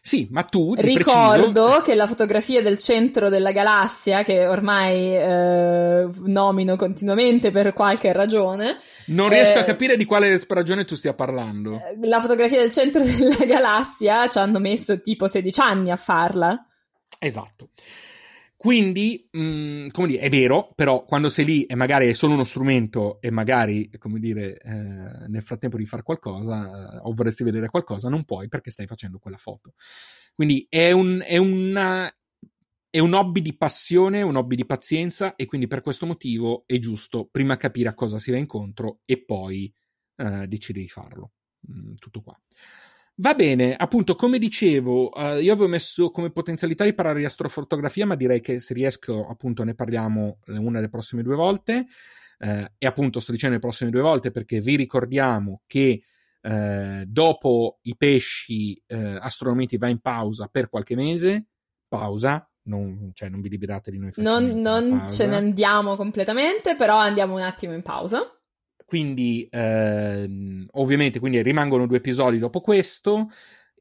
Sì, ma tu ricordo preciso... che la fotografia del centro della galassia, che ormai eh, nomino continuamente per qualche ragione. Non riesco eh, a capire di quale ragione tu stia parlando. Eh, la fotografia del centro della galassia ci hanno messo tipo 16 anni a farla. Esatto. Quindi, mh, mm, come dire, è vero, però quando sei lì e magari è solo uno strumento e magari, come dire, eh, nel frattempo di fare qualcosa eh, o vorresti vedere qualcosa, non puoi perché stai facendo quella foto. Quindi è un, è una, è un hobby di passione, un hobby di pazienza e quindi per questo motivo è giusto prima capire a cosa si va incontro e poi eh, decidere di farlo. Mm, tutto qua. Va bene, appunto, come dicevo, uh, io avevo messo come potenzialità di parlare di astrofotografia, ma direi che se riesco, appunto, ne parliamo una delle prossime due volte. eh, e appunto sto dicendo le prossime due volte perché vi ricordiamo che eh, dopo i pesci eh, Astronomiti va in pausa per qualche mese, pausa, non, cioè non vi liberate di noi. Non, non ce ne andiamo completamente, però andiamo un attimo in pausa. Quindi, ehm, ovviamente, quindi rimangono due episodi dopo questo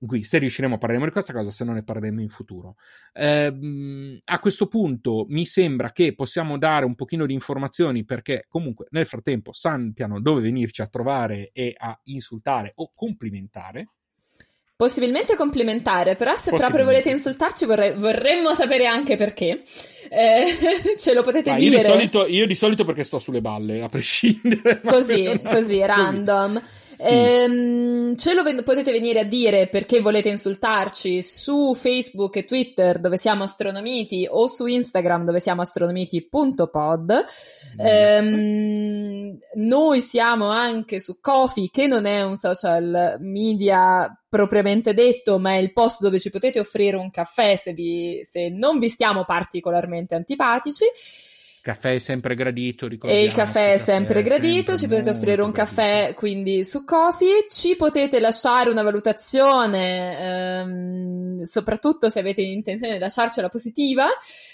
in cui se riusciremo parleremo di questa cosa, se no ne parleremo in futuro. Eh, a questo punto mi sembra che possiamo dare un pochino di informazioni perché comunque nel frattempo sappiano dove venirci a trovare e a insultare o complimentare. Possibilmente complementare, però se proprio volete insultarci vorrei, vorremmo sapere anche perché. Eh, ce lo potete ah, dire. Io di, solito, io di, solito, perché sto sulle balle, a prescindere. Così, così, random. Ehm, ce lo ven- potete venire a dire perché volete insultarci su Facebook e Twitter dove siamo astronomiti o su Instagram dove siamo astronomiti.pod. Ehm, noi siamo anche su Kofi che non è un social media propriamente detto, ma è il posto dove ci potete offrire un caffè se, vi, se non vi stiamo particolarmente antipatici. Caffè è sempre gradito, E il caffè è sempre gradito, sempre ci potete offrire un gradito. caffè quindi su Coffee, ci potete lasciare una valutazione, ehm, soprattutto se avete intenzione di lasciarcela positiva,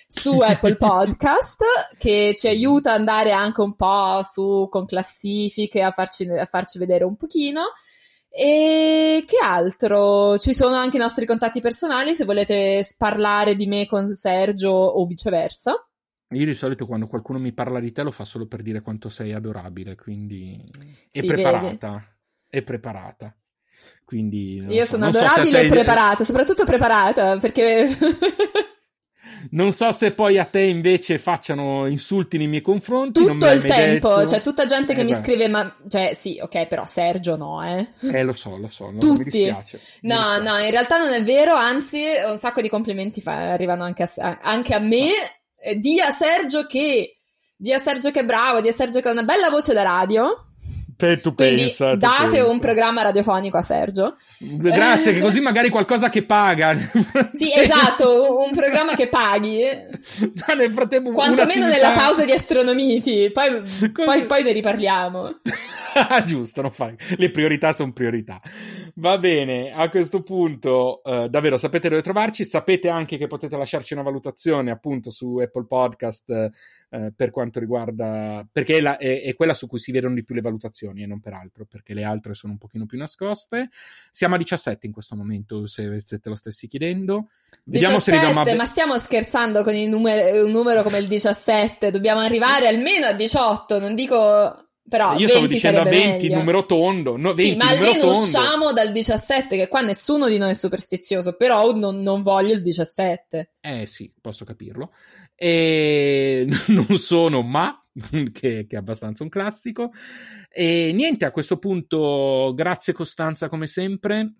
su Apple Podcast, che ci aiuta ad andare anche un po' su con classifiche, a farci, a farci vedere un pochino. E che altro? Ci sono anche i nostri contatti personali se volete sparlare di me con Sergio o viceversa. Io di solito quando qualcuno mi parla di te lo fa solo per dire quanto sei adorabile, quindi è si preparata. Vede. È preparata. Quindi, Io so, sono adorabile so e preparata, soprattutto preparata, perché Non so se poi a te invece facciano insulti nei miei confronti. Tutto il tempo, detto. cioè tutta gente che eh, mi beh. scrive, ma cioè sì, ok, però Sergio no, eh. Eh, lo so, lo so, no, Tutti. mi dispiace. No, dispiace. no, in realtà non è vero, anzi, un sacco di complimenti fa, arrivano anche a, anche a me. Eh, di a Sergio che, di a Sergio che è bravo, di a Sergio che ha una bella voce da radio. Te tu Quindi pensa, date pensa. un programma radiofonico a Sergio. Grazie, che così magari qualcosa che paga. sì, esatto, un programma che paghi. Ma nel frattempo Quantomeno nella pausa di astronomiti, poi, poi, poi ne riparliamo. Giusto, non fai. Le priorità sono priorità. Va bene, a questo punto uh, davvero sapete dove trovarci, sapete anche che potete lasciarci una valutazione appunto su Apple Podcast uh, per quanto riguarda, perché è, la, è, è, quella su cui si vedono di più le valutazioni e non per altro, perché le altre sono un pochino più nascoste. Siamo a 17 in questo momento, se, se te lo stessi chiedendo. Vediamo 17, se ma... ma stiamo scherzando con numeri, un numero come il 17, dobbiamo arrivare almeno a 18, non dico però io stavo dicendo a 20 meglio. numero tondo. No, 20, sì, ma almeno tondo. usciamo dal 17, che qua nessuno di noi è superstizioso, però non, non voglio il 17. Eh sì, posso capirlo. E non sono, ma che, che, è abbastanza un classico. E niente, a questo punto, grazie Costanza come sempre.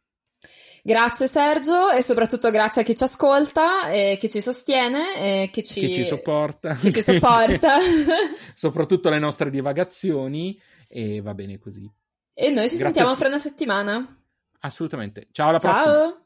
Grazie Sergio e soprattutto grazie a chi ci ascolta, e chi ci sostiene e chi ci, chi ci sopporta. Chi ci sopporta. soprattutto le nostre divagazioni e va bene così. E noi ci grazie sentiamo fra una settimana. Assolutamente. Ciao alla Ciao. prossima.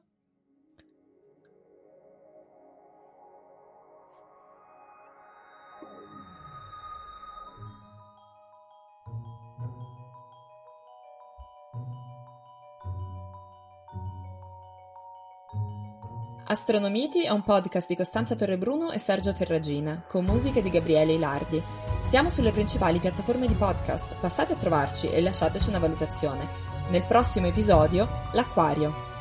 Astronomiti è un podcast di Costanza Torrebruno e Sergio Ferragina, con musiche di Gabriele Ilardi. Siamo sulle principali piattaforme di podcast, passate a trovarci e lasciateci una valutazione. Nel prossimo episodio, l'Acquario.